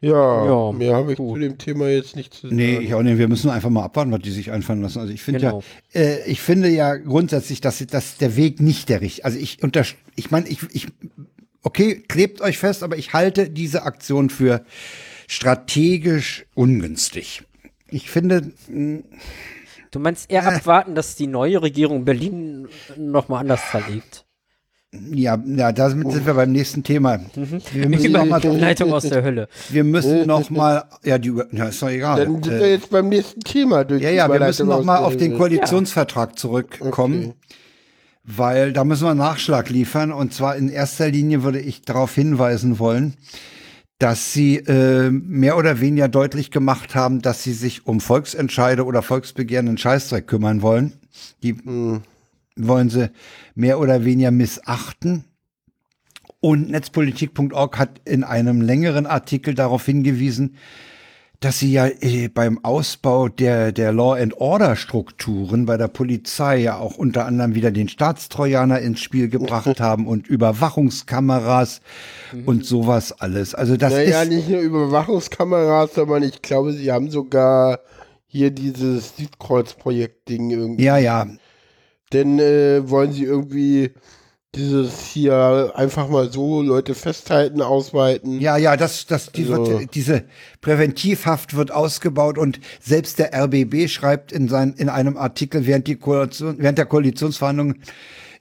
Ja, ja mehr habe ich gut. zu dem Thema jetzt nicht zu sagen. Nee, ich auch nicht. Wir müssen einfach mal abwarten, was die sich einfallen lassen. Also ich finde genau. ja, äh, ich finde ja grundsätzlich, dass, dass der Weg nicht der richtige. Also ich unter, ich meine, ich, ich okay, klebt euch fest, aber ich halte diese Aktion für strategisch ungünstig. Ich finde. Hm, du meinst eher äh, abwarten, dass die neue Regierung Berlin nochmal anders zerlegt? Ja, ja, da sind wir beim nächsten Thema. Mhm. Wir müssen noch mal, Leitung aus der Hölle. Wir müssen noch mal, ja, die, ja, ist doch egal. Dann sind wir jetzt beim nächsten Thema. Durch ja, ja, wir müssen noch mal auf den Koalitionsvertrag zurückkommen. Okay weil da müssen wir Nachschlag liefern. Und zwar in erster Linie würde ich darauf hinweisen wollen, dass sie äh, mehr oder weniger deutlich gemacht haben, dass sie sich um Volksentscheide oder volksbegehrenden Scheißdreck kümmern wollen. Die mhm. wollen sie mehr oder weniger missachten. Und netzpolitik.org hat in einem längeren Artikel darauf hingewiesen, dass sie ja äh, beim Ausbau der, der Law and Order Strukturen bei der Polizei ja auch unter anderem wieder den Staatstrojaner ins Spiel gebracht haben und Überwachungskameras mhm. und sowas alles. Also das naja, ist. nicht nur Überwachungskameras, sondern ich glaube, sie haben sogar hier dieses Südkreuz-Projekt-Ding irgendwie. Ja, ja. Denn äh, wollen sie irgendwie dieses hier einfach mal so Leute festhalten, ausweiten. Ja, ja, das, das, die also. wird, diese Präventivhaft wird ausgebaut und selbst der RBB schreibt in sein, in einem Artikel während die Koalition, während der Koalitionsverhandlungen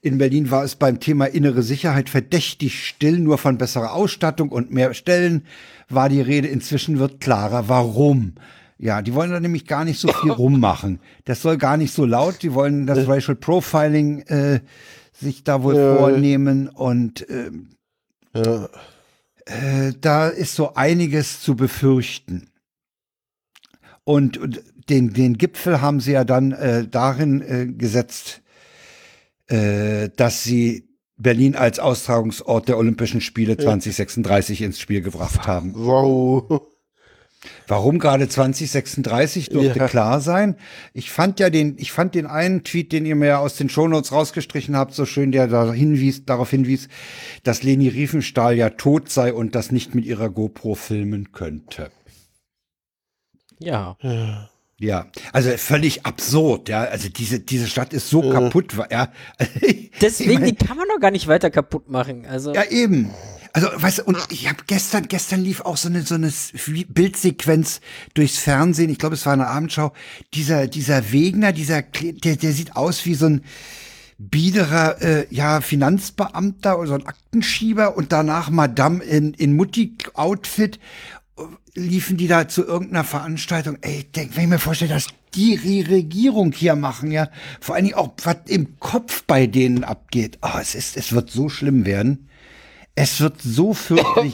in Berlin war es beim Thema innere Sicherheit verdächtig still, nur von besserer Ausstattung und mehr Stellen war die Rede. Inzwischen wird klarer, warum. Ja, die wollen da nämlich gar nicht so viel rummachen. Das soll gar nicht so laut. Die wollen das Racial Profiling äh, sich da wohl ja. vornehmen und ähm, ja. äh, da ist so einiges zu befürchten. Und, und den, den Gipfel haben sie ja dann äh, darin äh, gesetzt, äh, dass sie Berlin als Austragungsort der Olympischen Spiele 2036 ins Spiel gebracht haben. Wow. Warum gerade 2036 durfte ja. klar sein. Ich fand ja den, ich fand den einen Tweet, den ihr mir ja aus den Shownotes rausgestrichen habt, so schön, der da hinwies, darauf hinwies, dass Leni Riefenstahl ja tot sei und das nicht mit ihrer GoPro filmen könnte. Ja. ja. Ja, also völlig absurd, ja. Also diese, diese Stadt ist so ja. kaputt, ja. Deswegen, ich mein, die kann man doch gar nicht weiter kaputt machen. Also. Ja, eben. Also, weißt du, und ich habe gestern, gestern lief auch so eine so eine Bildsequenz durchs Fernsehen. Ich glaube, es war eine Abendschau. Dieser dieser Wegner, dieser der der sieht aus wie so ein biederer äh, ja, Finanzbeamter oder so ein Aktenschieber und danach Madame in, in Mutti-Outfit liefen die da zu irgendeiner Veranstaltung. Ey, ich denk, wenn ich mir vorstelle, dass die Re Regierung hier machen, ja, vor allen Dingen auch, was im Kopf bei denen abgeht. Oh, es ist, es wird so schlimm werden. Es wird so fürchterlich.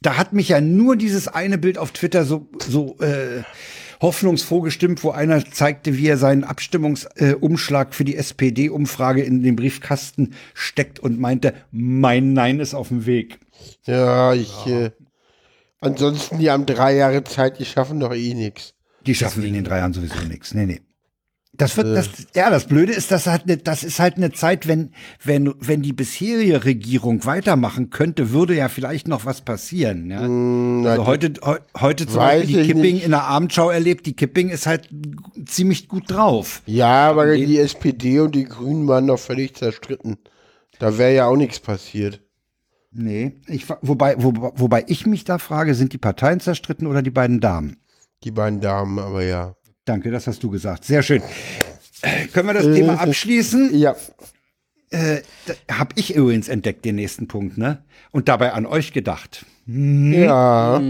da hat mich ja nur dieses eine Bild auf Twitter so, so äh, hoffnungsfroh gestimmt, wo einer zeigte, wie er seinen Abstimmungsumschlag äh, für die SPD-Umfrage in den Briefkasten steckt und meinte, mein Nein ist auf dem Weg. Ja, ich. Ja. Äh, ansonsten, die haben drei Jahre Zeit, die schaffen doch eh nichts. Die schaffen in den drei Jahren sowieso nichts. Nee, nee. Das wird, das, ja, das Blöde ist, das halt ne, das ist halt eine Zeit, wenn, wenn, wenn die bisherige Regierung weitermachen könnte, würde ja vielleicht noch was passieren. Ja? Mm, also heute, he, heute zum Beispiel die Kipping nicht. in der Abendschau erlebt, die Kipping ist halt ziemlich gut drauf. Ja, aber die, die SPD und die Grünen waren noch völlig zerstritten. Da wäre ja auch nichts passiert. Nee, ich, wobei, wo, wobei ich mich da frage, sind die Parteien zerstritten oder die beiden Damen? Die beiden Damen, aber ja. Danke, das hast du gesagt. Sehr schön. Äh, können wir das äh, Thema abschließen? Ja. Äh, habe ich übrigens entdeckt, den nächsten Punkt, ne? Und dabei an euch gedacht. Hm. Ja.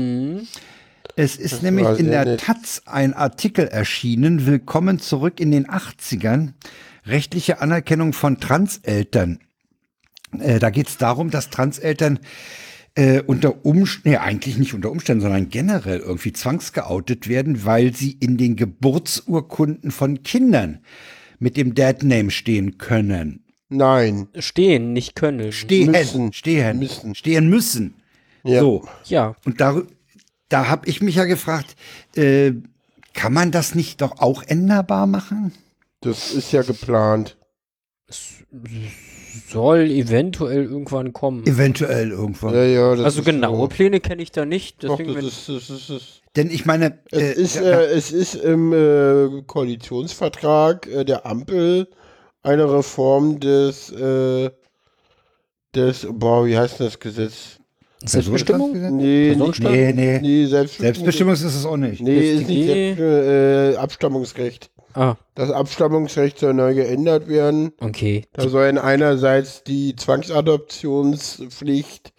Es ist das nämlich in der nett. Taz ein Artikel erschienen, Willkommen zurück in den 80ern, rechtliche Anerkennung von Transeltern. Äh, da geht es darum, dass Transeltern äh, unter Umständen, nee, eigentlich nicht unter Umständen, sondern generell irgendwie zwangsgeoutet werden, weil sie in den Geburtsurkunden von Kindern mit dem Dad Name stehen können. Nein. Stehen, nicht können. Stehen, müssen. stehen, müssen. stehen müssen. Ja. So. Ja. Und da, da habe ich mich ja gefragt, äh, kann man das nicht doch auch änderbar machen? Das ist ja geplant. Es, soll eventuell irgendwann kommen. Eventuell irgendwann. Ja, ja, also genaue so. Pläne kenne ich da nicht. Doch, das ist, das ist, das Denn ich meine, es, äh, ist, äh, es ist im äh, Koalitionsvertrag äh, der Ampel eine Reform des, äh, des, boah, wie heißt das Gesetz? Selbstbestimmung? Nee, nicht, nee, nee. nee Selbstbestimmung, Selbstbestimmung ist es auch nicht. Nee, ist nicht äh, Abstammungsrecht. Ah. Das Abstammungsrecht soll neu geändert werden. Okay. Da sollen einerseits die Zwangsadoptionspflicht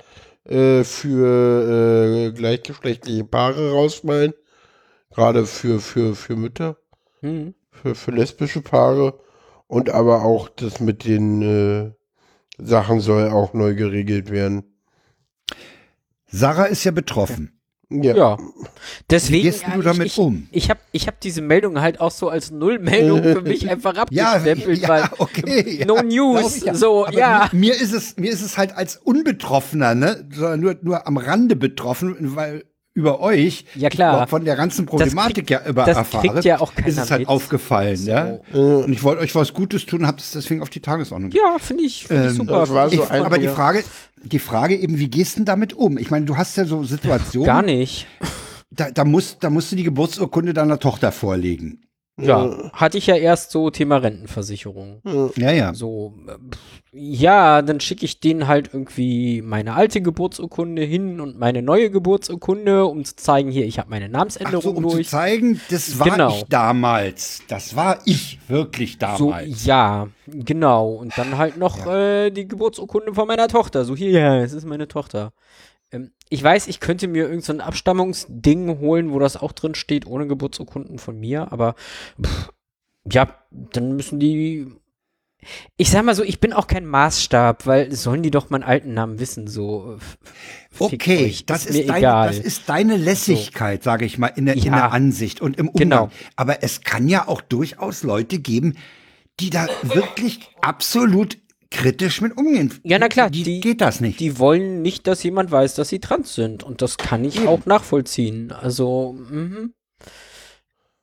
äh, für äh, gleichgeschlechtliche Paare rausfallen. Gerade für, für, für Mütter. Mhm. Für, für lesbische Paare. Und aber auch das mit den äh, Sachen soll auch neu geregelt werden. Sarah ist ja betroffen. Ja. ja. Deswegen. Wie gehst du damit ich, um? Ich habe ich hab diese Meldung halt auch so als Nullmeldung für mich einfach abgestempelt, ja, ja, okay, no ja, News. Ja. So, ja. Mir, mir, ist es, mir ist es halt als Unbetroffener, ne, sondern nur, nur am Rande betroffen, weil über euch, ja klar, von der ganzen Problematik krieg, ja über das erfahre, ja auch ist es halt mit. aufgefallen, so. ja. Und ich wollte euch was Gutes tun, habt es deswegen auf die Tagesordnung. Ja, finde ich, find ich ähm, super. So ich, aber die Frage, die Frage eben, wie gehst du denn damit um? Ich meine, du hast ja so Situationen. Gar nicht. Da, da, musst, da musst du die Geburtsurkunde deiner Tochter vorlegen. Ja, hatte ich ja erst so Thema Rentenversicherung. Ja, ja. So, ja, dann schicke ich denen halt irgendwie meine alte Geburtsurkunde hin und meine neue Geburtsurkunde, um zu zeigen, hier, ich habe meine Namensänderung Ach so, um durch. zu zeigen, das war genau. ich damals. Das war ich wirklich damals. So, ja, genau. Und dann halt noch ja. äh, die Geburtsurkunde von meiner Tochter. So, hier, ja, es ist meine Tochter. Ähm, ich weiß, ich könnte mir irgendein so Abstammungsding holen, wo das auch drin steht, ohne Geburtsurkunden von mir, aber pff, ja, dann müssen die. Ich sag mal so, ich bin auch kein Maßstab, weil sollen die doch meinen alten Namen wissen, so. Okay, euch, das ist, ist deine, das ist deine Lässigkeit, so. sage ich mal, in der, ja, in der Ansicht und im Umgang. Genau. Aber es kann ja auch durchaus Leute geben, die da wirklich absolut kritisch mit umgehen. Ja, na klar, die, die, geht das nicht. Die wollen nicht, dass jemand weiß, dass sie trans sind. Und das kann ich Eben. auch nachvollziehen. Also, mhm.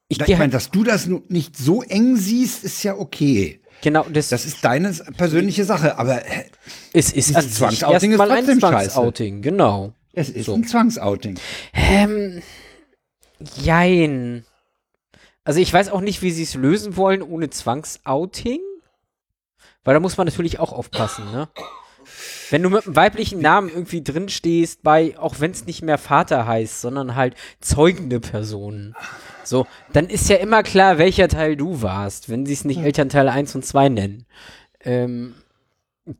Ich, ich meine, halt dass du das nicht so eng siehst, ist ja okay. Genau, das, das ist deine persönliche Sache, aber es ist ein Zwangsouting ist trotzdem ein Zwangsouting, genau. Es ist so. ein Zwangsouting. Ähm, jein. Also ich weiß auch nicht, wie sie es lösen wollen ohne Zwangsouting. Weil da muss man natürlich auch aufpassen, ne? wenn du mit einem weiblichen Namen irgendwie drin stehst, bei, auch wenn es nicht mehr Vater heißt, sondern halt zeugende Personen, so, dann ist ja immer klar, welcher Teil du warst, wenn sie es nicht Elternteil 1 und 2 nennen. Ähm,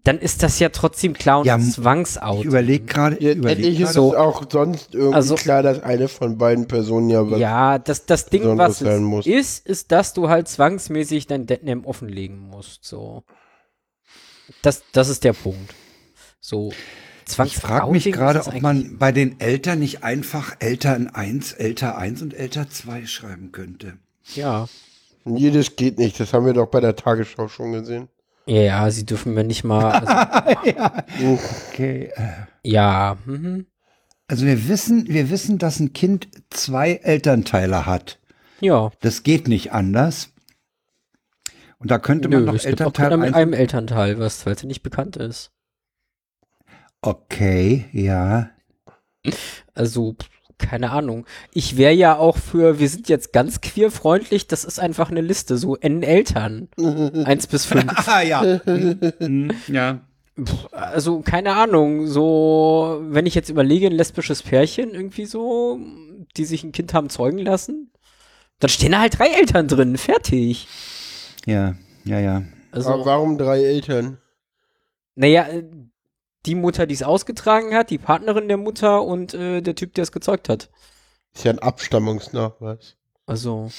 dann ist das ja trotzdem klar und Ja, Zwangsout. Ich überlege gerade, Ja, überleg Endlich ist so- es auch sonst irgendwie Also- klar, dass eine von beiden Personen ja was. Ja, das, das Ding, was es ist, ist, dass du halt zwangsmäßig dein Deadname offenlegen musst. So. Das, das ist der Punkt. So. Ich frage mich gerade, ob man bei den Eltern nicht einfach Eltern 1, Elter 1 und Elter 2 schreiben könnte. Ja. Nee, das geht nicht. Das haben wir doch bei der Tagesschau schon gesehen. Ja, ja, sie dürfen mir nicht mal. Also, Okay. ja. Mhm. Also wir wissen, wir wissen, dass ein Kind zwei Elternteile hat. Ja. Das geht nicht anders. Und da könnte man Nö, noch es gibt auch Elternteil mit 1. einem Elternteil, was, weil es ja nicht bekannt ist. Okay, ja. Also, keine Ahnung. Ich wäre ja auch für, wir sind jetzt ganz queerfreundlich, das ist einfach eine Liste, so N Eltern. Eins bis fünf. Ah ja. Hm, ja. Pff, Also, keine Ahnung, so, wenn ich jetzt überlege, ein lesbisches Pärchen irgendwie so, die sich ein Kind haben zeugen lassen, dann stehen da halt drei Eltern drin, fertig. Ja, ja, ja. Also, Aber warum drei Eltern? naja, äh, die Mutter, die es ausgetragen hat, die Partnerin der Mutter und äh, der Typ, der es gezeugt hat. Ist ja ein Abstammungsnachweis. Also,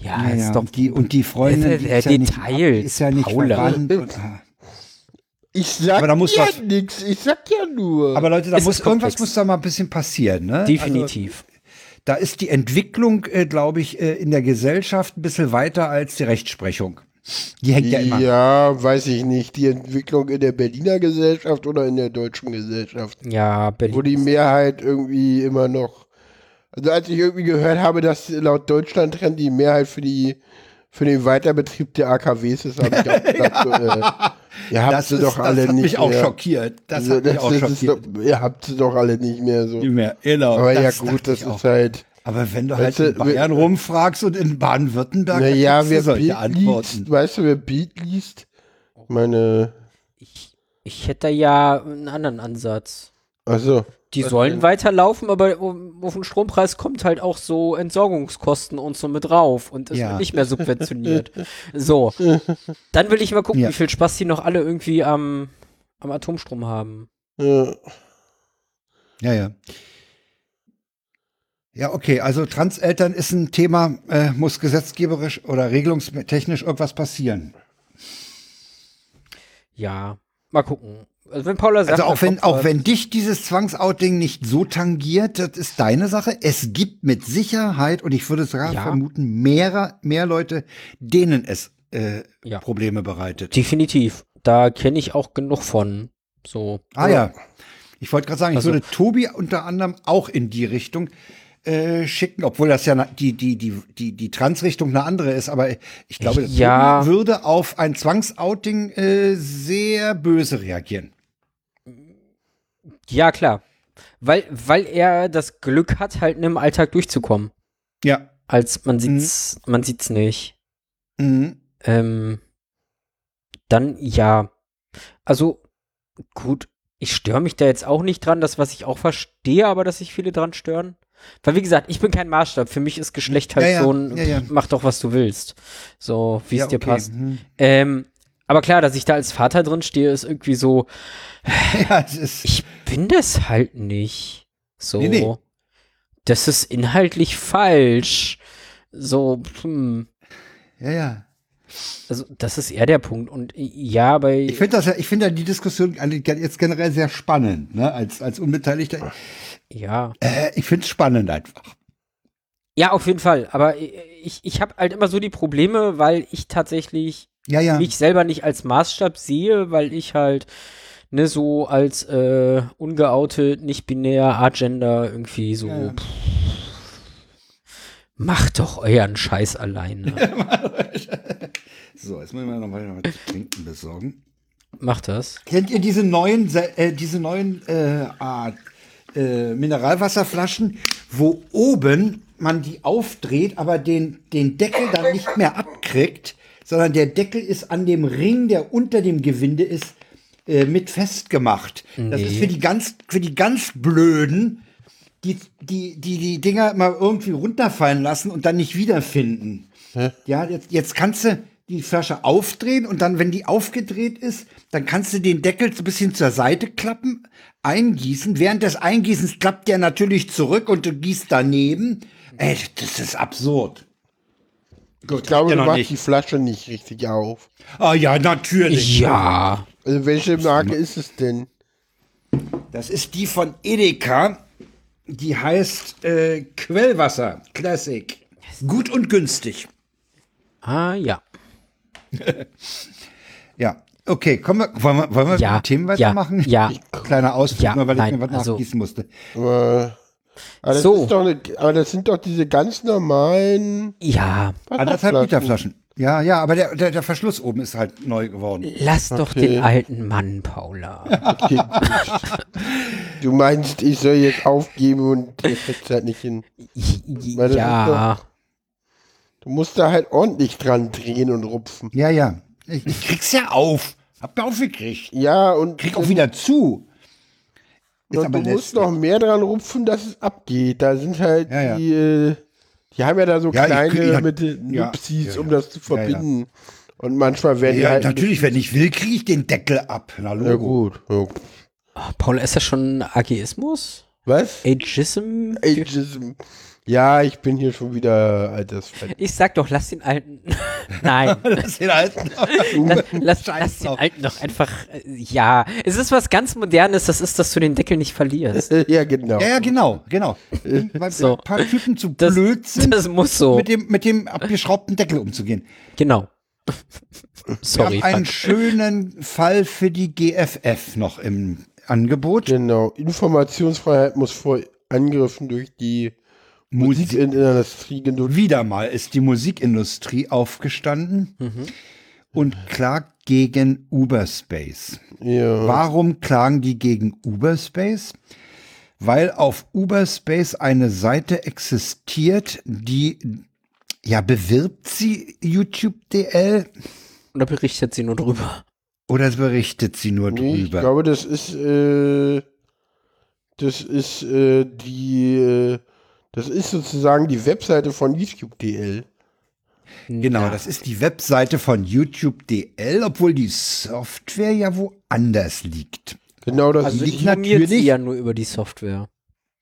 ja, ja, ist ja. doch. Und, die, und die Freundin, Äh, die äh, ist, ja nicht, ist ja nicht Paula. verwandt. Und, ah. Ich sag Aber da muss ja nix. Ich sag ja nur. aber Leute, da muss irgendwas muss da mal ein bisschen passieren, ne? Definitiv. Also, da ist die Entwicklung, äh, glaube ich, äh, in der Gesellschaft ein bisschen weiter als die Rechtsprechung. Die hängt ja immer. Ja, weiß ich nicht. Die Entwicklung in der Berliner Gesellschaft oder in der deutschen Gesellschaft. ja, Berlin. Wo die Mehrheit irgendwie immer noch. Also als ich irgendwie gehört habe, dass laut Deutschland Trend die Mehrheit für die für den Weiterbetrieb der AKWs ist, habe ich auch gedacht, so, äh, ihr habt Das, sie ist, doch das alle hat nicht mich auch mehr. schockiert. Das Also, hat mich auch schockiert. Doch, ihr habt sie doch alle nicht mehr so. Nicht mehr, genau. Aber ja das gut, das auch. ist halt. Aber wenn du halt Weißt du, in Bayern wir- rumfragst und in Baden-Württemberg, kriegst du wer solche Beat Antworten. liest, weißt du, wer Beat liest? Meine, Ich, ich hätte ja einen anderen Ansatz. also, Die sollen weiterlaufen, aber auf den Strompreis kommt halt auch so Entsorgungskosten und so mit drauf und es Ja. wird nicht mehr subventioniert. so. Dann will ich mal gucken, Ja. wie viel Spaß die noch alle irgendwie am, am Atomstrom haben. Ja, ja. Ja, okay, also Transeltern ist ein Thema, äh, muss gesetzgeberisch oder regelungstechnisch irgendwas passieren. Ja, mal gucken. Also wenn Paula sagt, Also auch wenn, auch wenn dich dieses Zwangsouting nicht so tangiert, das ist deine Sache. Es gibt mit Sicherheit, und ich würde sogar Ja. vermuten, mehr, mehr Leute, denen es äh, Ja. Probleme bereitet. Definitiv. Da kenne ich auch genug von. So. Ah ja. Ich wollte gerade sagen, Also- ich würde Tobi unter anderem auch in die Richtung äh, schicken, obwohl das ja die, die, die, die, die Transrichtung eine andere ist, aber ich glaube, Ja. Tobi würde auf ein Zwangsouting äh, sehr böse reagieren. Ja, klar. Weil, weil er das Glück hat, halt im Alltag durchzukommen. Ja. Als man sieht's, man sieht's nicht. Mhm. Ähm, dann ja. Also, gut, ich störe mich da jetzt auch nicht dran, das, was ich auch verstehe, aber dass sich viele dran stören. Weil, wie gesagt, ich bin kein Maßstab. Für mich ist Geschlecht halt Ja, ja, so ein, ja, mach doch, was du willst. So, wie es dir okay. passt. Mhm. Ähm, aber klar, dass ich da als Vater drin stehe, ist irgendwie so, Ja, ist. ich bin das halt nicht. So. Nee, nee. Das ist inhaltlich falsch. So, hm. Ja, ja. Also, das ist eher der Punkt. Und ja, bei. Ich finde das ja, ich finde ja die Diskussion jetzt generell sehr spannend, ne, als, als Unbeteiligter. ja. Äh, ich finde es spannend einfach. Ja, auf jeden Fall. Aber ich, ich habe halt immer so die Probleme, weil ich tatsächlich Ja, ja. mich selber nicht als Maßstab sehe, weil ich halt ne so als äh, ungeoutet, nicht binär, agender irgendwie so. Ja. Pff, macht doch euren Scheiß alleine. So, jetzt müssen wir noch mal zu trinken besorgen. Macht das. Kennt ihr diese neuen, äh, diese neuen äh, Art, äh, Mineralwasserflaschen, wo oben man die aufdreht, aber den, den Deckel dann nicht mehr abkriegt, sondern der Deckel ist an dem Ring, der unter dem Gewinde ist, äh, mit festgemacht. Das Nee. ist für die ganz, für die ganz Blöden, die, die, die, die Dinger mal irgendwie runterfallen lassen und dann nicht wiederfinden. Ja, jetzt, jetzt kannst du die Flasche aufdrehen und dann, wenn die aufgedreht ist, dann kannst du den Deckel so ein bisschen zur Seite klappen, eingießen. Während des Eingießens klappt der natürlich zurück und du gießt daneben. Ey, das ist absurd. Gut, Ich glaube, du machst nicht. die Flasche nicht richtig auf. Ah ja, natürlich. Ja. Also welche Marke ist es denn? Das ist die von Edeka. Die heißt äh, Quellwasser Classic. Gut und günstig. Ah, ja. Ja. Okay, kommen wir, wollen wir, wollen wir Ja, mit Themen ja, weitermachen? ja. Kleiner Ausflug, Ja, nur weil nein, ich mir was also- nachgießen musste. Aber, aber, das So. ist doch eine, aber das sind doch diese ganz normalen Ja. Anderthalb. Liter Flaschen. Ja, ja, aber der, der, der Verschluss oben ist halt neu geworden. Lass doch Okay. den alten Mann, Paula. Okay. Du meinst, ich soll jetzt aufgeben und der kriegt's halt nicht hin. Ja. Du musst da halt ordentlich dran drehen und rupfen. Ja, ja. Ich, ich krieg's ja auf. Hab ja aufgekriegt. Ja, und, Krieg auch wieder zu. Aber du musst noch mehr dran rupfen, dass es abgeht. Da sind halt Ja, die, äh, die haben ja da so Ja, ich kleine krieg- ja, mit ja, Nupsis, ja, um das zu Ja, ja. verbinden. Und manchmal werden die Ja, halt. natürlich, wenn ich will, kriege ich den Deckel ab. Na, Ja, Logo. gut. Ja. Ah, Paula, ist das schon Ageismus? Was? Ageism? Ageism. Ja, ich bin hier schon wieder altersfett. Ich sag doch, lass den alten. Nein. Das den alten. lass, lass, lass den alten doch einfach. äh, Ja. Es ist was ganz Modernes, das ist, dass du den Deckel nicht verlierst. ja, genau. Ja, ja, genau, genau. Weil So. ein paar Typen zu Das, blöd sind, das muss so. mit, dem, mit dem abgeschraubten Deckel umzugehen. Genau. Wir Sorry. haben einen Frank. schönen Fall für die GFF noch im Angebot. Genau. Informationsfreiheit muss vor Angriffen durch die Musik. Musikindustrie genutzt Wieder mal ist die Musikindustrie aufgestanden Mhm. und klagt gegen Uberspace. Ja. Warum klagen die gegen Uberspace? Weil auf Uberspace eine Seite existiert, die ja bewirbt sie YouTube DL Oder berichtet sie nur drüber? oder berichtet sie nur Nee, ich drüber? glaube, das ist, äh, das ist, äh, die, äh, das ist sozusagen die Webseite von YouTube DL. Genau, Ja. das ist die Webseite von YouTube DL, obwohl die Software ja woanders liegt. Genau, das Also ist, liegt informiert natürlich- sie ja nur über die Software.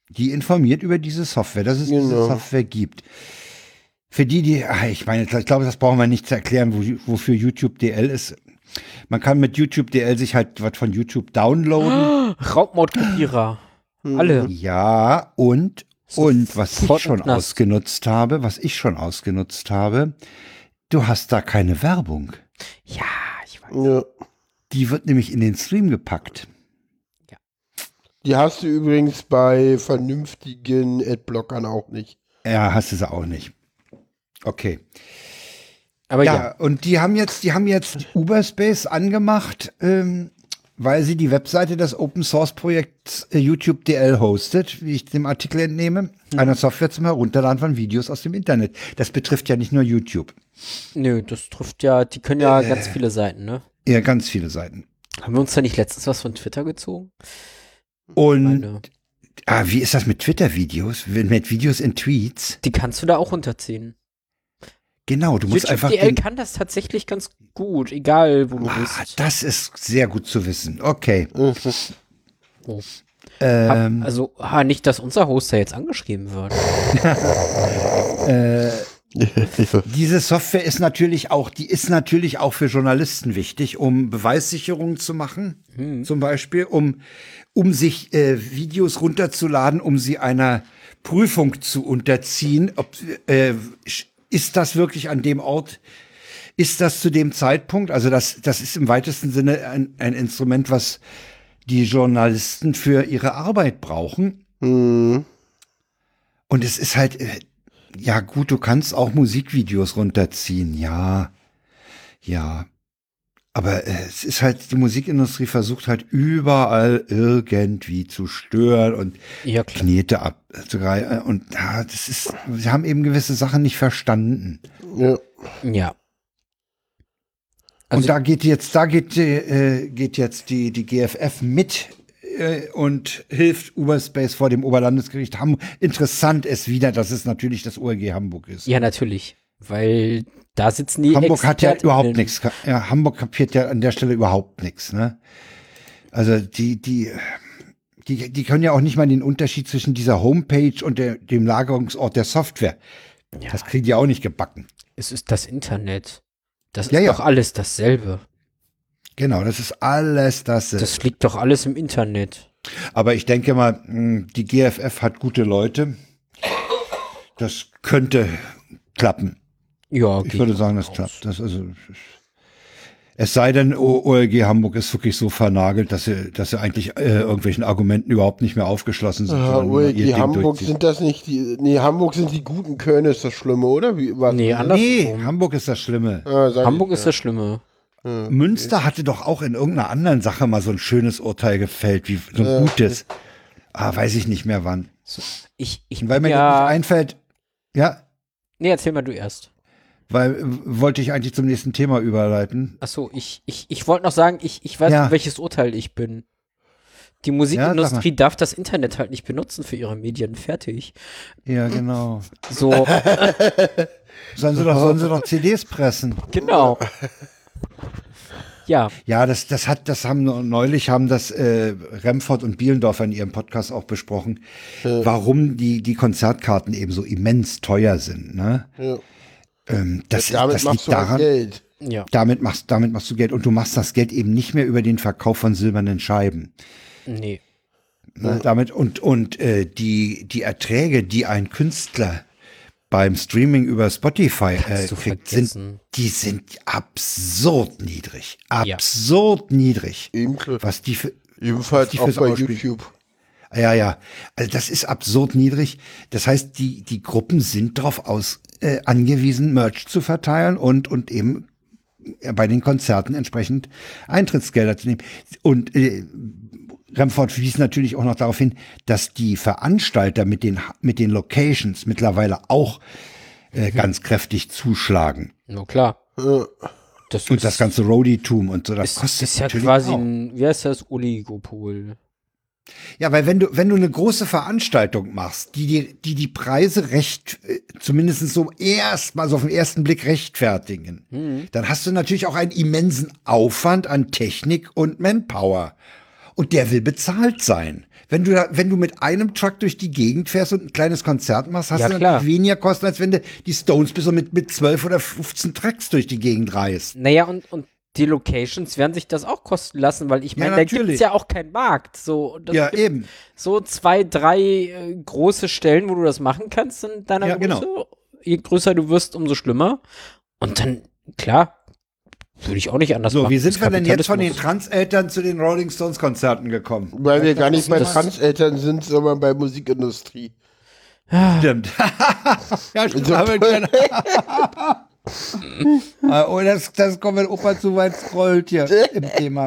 Die informiert über diese Software, dass es diese Genau. Software gibt. Für die, die, ah, ich meine, ich glaube, das brauchen wir nicht zu erklären, wo, wofür YouTube DL ist. Man kann mit YouTube DL sich halt was von YouTube downloaden. Raubmordkopierer. Alle. Ja, und, und was ich schon ausgenutzt habe, was ich schon ausgenutzt habe, du hast da keine Werbung. Ja, ich weiß. ja. Die wird nämlich in den Stream gepackt. Die hast du übrigens bei vernünftigen Adblockern auch nicht. Ja, hast du sie auch nicht. Okay. Aber Ja, ja. und die haben jetzt, die haben jetzt Uberspace angemacht, ähm, weil sie die Webseite des Open Source Projekts äh, YouTube DL hostet, wie ich dem Artikel entnehme, einer Software zum Herunterladen von Videos aus dem Internet. Das betrifft ja nicht nur YouTube, Nö, das trifft ja, die können ja Äh. ganz viele Seiten, ne? eher ganz viele Seiten. Haben wir uns da nicht letztens was von Twitter gezogen? Und Meine. ah, wie ist das mit Twitter-Videos? Mit Videos in Tweets? Die kannst du da auch runterziehen. Genau, du musst einfach. DL kann das tatsächlich ganz gut, egal wo du ah, bist. das ist sehr gut zu wissen. Okay. Mhm. Oh. Ähm, Hab, also, ah, nicht, dass unser Hoster jetzt angeschrieben wird. Diese Software ist natürlich auch, die ist natürlich auch für Journalisten wichtig, um Beweissicherung zu machen, zum Beispiel, um, um sich äh, Videos runterzuladen, um sie einer Prüfung zu unterziehen. Ob, äh, ist das wirklich an dem Ort? Ist das zu dem Zeitpunkt? Also das, das ist im weitesten Sinne ein, ein Instrument, was die Journalisten für ihre Arbeit brauchen. Mhm. Und es ist halt, äh, ja gut, du kannst auch Musikvideos runterziehen, ja, ja. Aber äh, es ist halt, die Musikindustrie versucht halt überall irgendwie zu stören und Ja, klar. Knete abzugreifen. Und ja, das ist, sie haben eben gewisse Sachen nicht verstanden. Ja. Ja. und da geht jetzt, da geht, äh, geht jetzt die, die GFF mit äh, und hilft Uberspace vor dem Oberlandesgericht Hamburg. Interessant ist wieder, dass es natürlich das ORG Hamburg ist. Ja, natürlich. Weil da sitzen die Hamburg hat ja überhaupt nichts. Ja, Hamburg kapiert ja an der Stelle überhaupt nichts, ne? Also die, die, die, die können ja auch nicht mal den Unterschied zwischen dieser Homepage und der, dem Lagerungsort der Software. Ja. Das kriegen die auch nicht gebacken. Es ist das Internet. Das Ja, ist ja. doch alles dasselbe. Genau, das ist alles das. Das liegt doch alles im Internet. Aber ich denke mal, mh, die GFF hat gute Leute. Das könnte klappen. Ja, Ich geht würde sagen, das raus. klappt. Das also, es sei denn, OLG Hamburg ist wirklich so vernagelt, dass sie, dass sie eigentlich äh, irgendwelchen Argumenten überhaupt nicht mehr aufgeschlossen sind. Ja, ihr OLG Hamburg sind das nicht die. Nee, Hamburg sind die guten Köln ist das Schlimme, oder? Wie, was? Nee, anders. Nee, Hamburg ist das Schlimme. Ah, Hamburg ich, ist das Schlimme. Münster hatte doch auch in irgendeiner anderen Sache mal so ein schönes Urteil gefällt, wie so ein gutes. Ah, weiß ich nicht mehr wann. Ich, ich Und weil mir ja. das nicht einfällt, ja, nee, erzähl mal du erst. Weil äh, wollte ich eigentlich zum nächsten Thema überleiten. Achso, ich, ich, ich wollte noch sagen, ich, ich weiß, Ja. welches Urteil ich bin. Die Musikindustrie darf das Internet halt nicht benutzen für ihre Medien. Fertig. Ja, genau. So, Sollen sie doch, sollen sie doch CDs pressen. genau. Ja, Ja, das, das hat, das haben neulich haben das äh, Remford und Bielendorfer in ihrem Podcast auch besprochen, warum die die Konzertkarten eben so immens teuer sind. Ne? Ja. Ähm, das, Damit das machst liegt du halt daran. Geld. ja. Damit machst, damit machst du Geld und du machst das Geld eben nicht mehr über den Verkauf von silbernen Scheiben. Nee. Ne? Damit und und äh, die die Erträge, die ein Künstler beim Streaming über Spotify äh, kriegt, sind die sind absurd niedrig, absurd niedrig, Eben, was die für ebenfalls die auch bei. YouTube. Ja, ja. Also das ist absurd niedrig. Das heißt, die, die Gruppen sind darauf aus, äh, angewiesen, Merch zu verteilen und, und eben äh, bei den Konzerten entsprechend Eintrittsgelder zu nehmen. Und äh, Remford wies natürlich auch noch darauf hin, dass die Veranstalter mit den, mit den Locations mittlerweile auch äh, ganz kräftig zuschlagen. Na klar. Das Und das ganze Roadie-Tum und so, das ist, kostet ist ja natürlich quasi auch. ein, wie heißt das, Oligopol. Ja, weil wenn du, wenn du eine große Veranstaltung machst, die die, die, die Preise recht, äh, zumindest so erstmal so auf den ersten Blick rechtfertigen, dann hast du natürlich auch einen immensen Aufwand an Technik und Manpower. Und der will bezahlt sein. Wenn du, da- wenn du mit einem Truck durch die Gegend fährst und ein kleines Konzert machst, hast Ja, du natürlich weniger Kosten, als wenn du die Stones bis so mit, mit 12 oder 15 Tracks durch die Gegend reißt. Naja, und, und die Locations werden sich das auch kosten lassen, weil ich Ja, meine, da gibt es ja auch keinen Markt. So, Ja, eben. so zwei, drei äh, große Stellen, wo du das machen kannst in deiner Ja, Größe. genau. Je größer du wirst, umso schlimmer. Und dann, klar, würde ich auch nicht anders So, machen. wie sind wir denn jetzt von den. Transeltern zu den Rolling Stones Konzerten gekommen? Weil wir gar nicht bei Transeltern sind, sondern bei Musikindustrie. Stimmt. ja, stimmt. Ah, oh, das, das kommt, wenn Opa zu weit scrollt hier im Thema.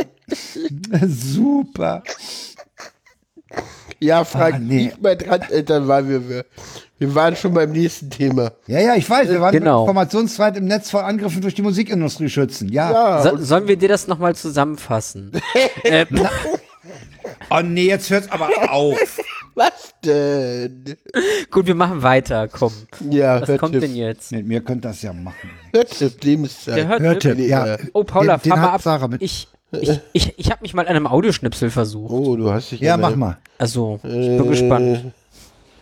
Super. Ja, Frank, Ah, nee. nicht bei Transeltern waren wir, wir. Wir waren schon beim nächsten Thema. Ja, ja, ich weiß, wir waren Genau. informationsfrei im Netz vor Angriffen durch die Musikindustrie schützen. Ja. Ja, So, sollen wir dir das nochmal zusammenfassen? äh, Oh nee, jetzt hört's aber auf. Was denn? gut, wir machen weiter, komm. Ja, Was kommt denn jetzt? Mit mir könnt das ja machen. Hörtipp, Lebenszeit. Der hört Hörte, Nee, ja. äh, Oh, Paula, den, den fahr mal ab. Sarah mit. Ich, ich, ich, ich habe mich mal an einem Audioschnipsel versucht. Oh, du hast dich ja, mach mal. Also, ich bin gespannt.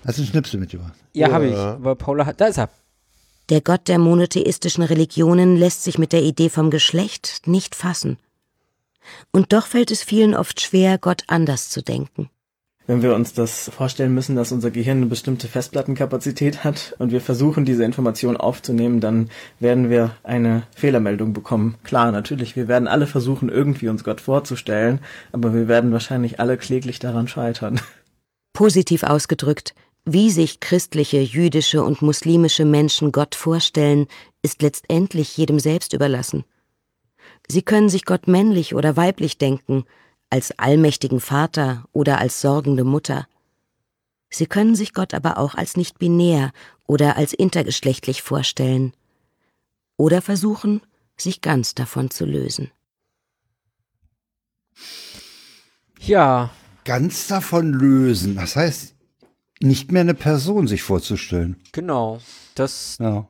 Hast du einen Schnipsel mitgebracht? Ja, Ja. habe ich. Aber Paula hat, da ist er. Der Gott der monotheistischen Religionen lässt sich mit der Idee vom Geschlecht nicht fassen. Und doch fällt es vielen oft schwer, Gott anders zu denken. Wenn wir uns das vorstellen müssen, dass unser Gehirn eine bestimmte Festplattenkapazität hat und wir versuchen, diese Information aufzunehmen, dann werden wir eine Fehlermeldung bekommen. Klar, natürlich, wir werden alle versuchen, irgendwie uns Gott vorzustellen, aber wir werden wahrscheinlich alle kläglich daran scheitern. Positiv ausgedrückt, wie sich christliche, jüdische und muslimische Menschen Gott vorstellen, ist letztendlich jedem selbst überlassen. Sie können sich Gott männlich oder weiblich denken, als allmächtigen Vater oder als sorgende Mutter. Sie können sich Gott aber auch als nicht binär oder als intergeschlechtlich vorstellen. Oder versuchen, sich ganz davon zu lösen. Ja. Ganz davon lösen. Das heißt, nicht mehr eine Person sich vorzustellen. Genau. Das. Ja.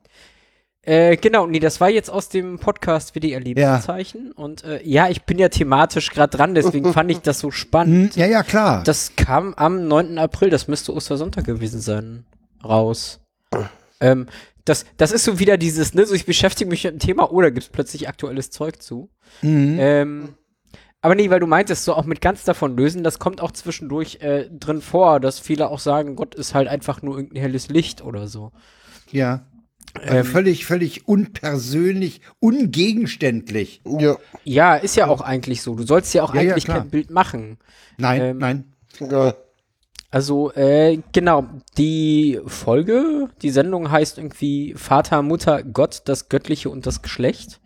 Äh, genau, nee, das war jetzt aus dem Podcast WDR Lebenszeichen. Ja. Und äh, ja, ich bin ja thematisch gerade dran, deswegen fand ich das so spannend. Ja, ja, klar. Das kam am 9. April, das müsste Ostersonntag gewesen sein, raus. Ähm, das, das ist so wieder dieses, ne, so ich beschäftige mich mit dem Thema oder gibt es plötzlich aktuelles Zeug zu. Mhm. Ähm, aber nee, weil du meintest, so auch mit ganz davon lösen, das kommt auch zwischendurch äh, drin vor, dass viele auch sagen, Gott ist halt einfach nur irgendein helles Licht oder so. Ja. Also ähm, völlig, völlig unpersönlich, ungegenständlich. Ja. ja, ist ja auch eigentlich so. Du sollst ja auch ja, eigentlich ja, kein Bild machen. Nein, ähm, nein. Ja. Also, äh, genau, die Folge, die Sendung heißt irgendwie Vater, Mutter, Gott, das Göttliche und das Geschlecht.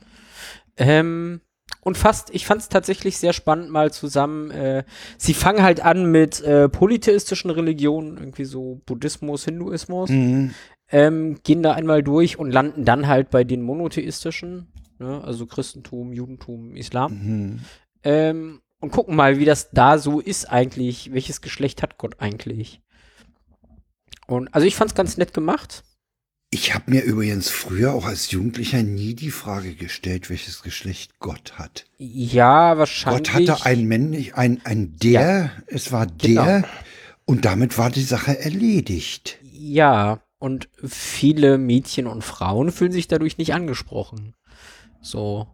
Ähm, und fast, ich fand es tatsächlich sehr spannend mal zusammen. Äh, sie fangen halt an mit äh, polytheistischen Religionen, irgendwie so Buddhismus, Hinduismus, mhm. Ähm, gehen da einmal durch und landen dann halt bei den monotheistischen, ne? also Christentum, Judentum, Islam. Mhm. Ähm, und gucken mal, wie das da so ist eigentlich. Welches Geschlecht hat Gott eigentlich? Und also ich fand es ganz nett gemacht. Ich habe mir übrigens früher auch als Jugendlicher nie die Frage gestellt, welches Geschlecht Gott hat. Ja, wahrscheinlich. Gott hatte ein männlich, ein, ein der, ja. es war der, genau. und damit war die Sache erledigt. Ja, und viele Mädchen und Frauen fühlen sich dadurch nicht angesprochen. So.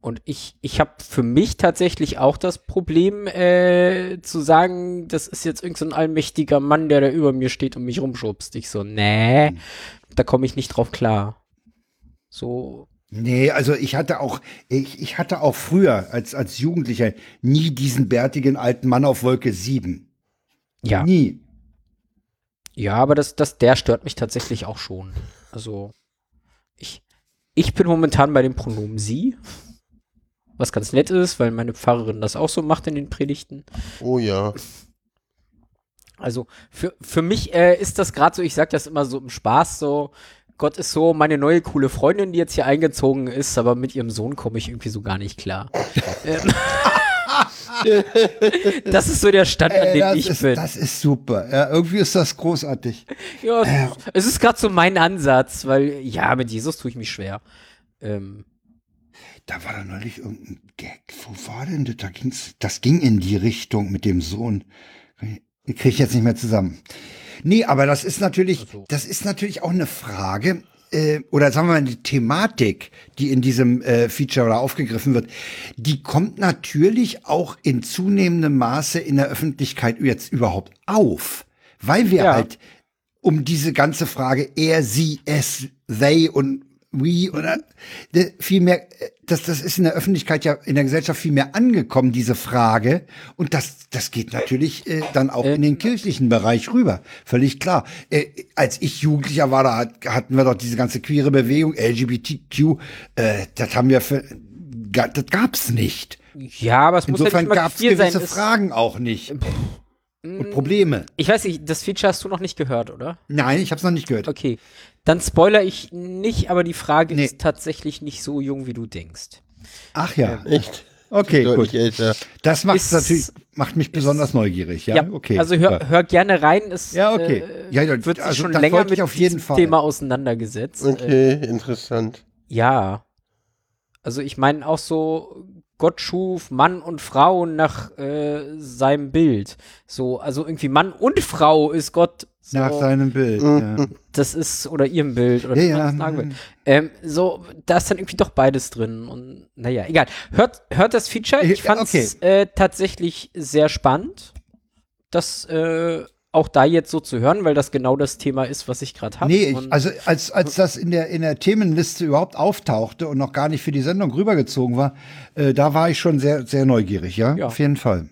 Und ich, ich habe für mich tatsächlich auch das Problem, äh, zu sagen, das ist jetzt irgendein so allmächtiger Mann, der da über mir steht und mich rumschubst. Ich so, nee, da komme ich nicht drauf klar. So. Nee, also ich hatte auch, ich, ich hatte auch früher als, als Jugendlicher nie diesen bärtigen alten Mann auf Wolke 7. Ja. Nie. Ja, aber das, das, der stört mich tatsächlich auch schon. Also, ich, ich bin momentan bei dem Pronomen sie was ganz nett ist, weil meine Pfarrerin das auch so macht in den Predigten. Oh ja. Also für, für mich äh, ist das gerade so, ich sag das immer so im Spaß so, Gott ist so meine neue coole Freundin, die jetzt hier eingezogen ist, aber mit ihrem Sohn komme ich irgendwie so gar nicht klar. Ähm, das ist so der Stand, an dem ich ist, bin. Das ist super. Ja, irgendwie ist das großartig. Ja, äh. es ist gerade so mein Ansatz, weil ja, mit Jesus tue ich mich schwer. Ähm, da war da neulich irgendein Gag. Wo war denn das? Da ging's, das ging in die Richtung mit dem Sohn. Kriege ich jetzt nicht mehr zusammen. Nee, aber das ist natürlich, also. das ist natürlich auch eine Frage, äh, oder sagen wir mal, die Thematik, die in diesem äh, Feature oder aufgegriffen wird, die kommt natürlich auch in zunehmendem Maße in der Öffentlichkeit jetzt überhaupt auf. Weil wir ja. halt um diese ganze Frage er, sie, es, they und we oder viel mehr, das, das ist in der Öffentlichkeit ja in der Gesellschaft viel mehr angekommen, diese Frage. Und das, das geht natürlich äh, dann auch in den kirchlichen Bereich rüber. Völlig klar. Äh, als ich Jugendlicher war, da hatten wir doch diese ganze queere Bewegung, LGBTQ, äh, das haben wir für, das gab's nicht. Ja, aber es muss Insofern ja gab es gewisse sein, Fragen auch nicht. Und Probleme. Ich weiß nicht, das Feature hast du noch nicht gehört, oder? Nein, ich habe es noch nicht gehört. Okay. Dann spoiler ich nicht, aber die Frage nee. ist tatsächlich nicht so jung, wie du denkst. Ach ja, ähm, echt? Okay, gut. Älter. Das macht natürlich macht mich besonders neugierig, ja? ja okay. Also hör, hör gerne rein, es ja, okay. Äh, ja, ja, wird sich also schon länger mit auf jeden Fall. Thema auseinandergesetzt. Okay, äh, interessant. Ja. Also ich meine auch so Gott schuf Mann und Frau nach äh, seinem Bild. So, also irgendwie Mann und Frau ist Gott. So, nach seinem Bild. Ja. Das ist, oder ihrem Bild, oder ja, ja. sagen will. Ähm, so, da ist dann irgendwie doch beides drin. Und naja, egal. Hört, hört das Feature. Ich fand es okay. äh, tatsächlich sehr spannend. Das äh, auch da jetzt so zu hören, weil das genau das Thema ist, was ich gerade habe. Nee, ich, also als, als das in der, in der Themenliste überhaupt auftauchte und noch gar nicht für die Sendung rübergezogen war, äh, da war ich schon sehr, sehr neugierig, ja? ja. Auf jeden Fall.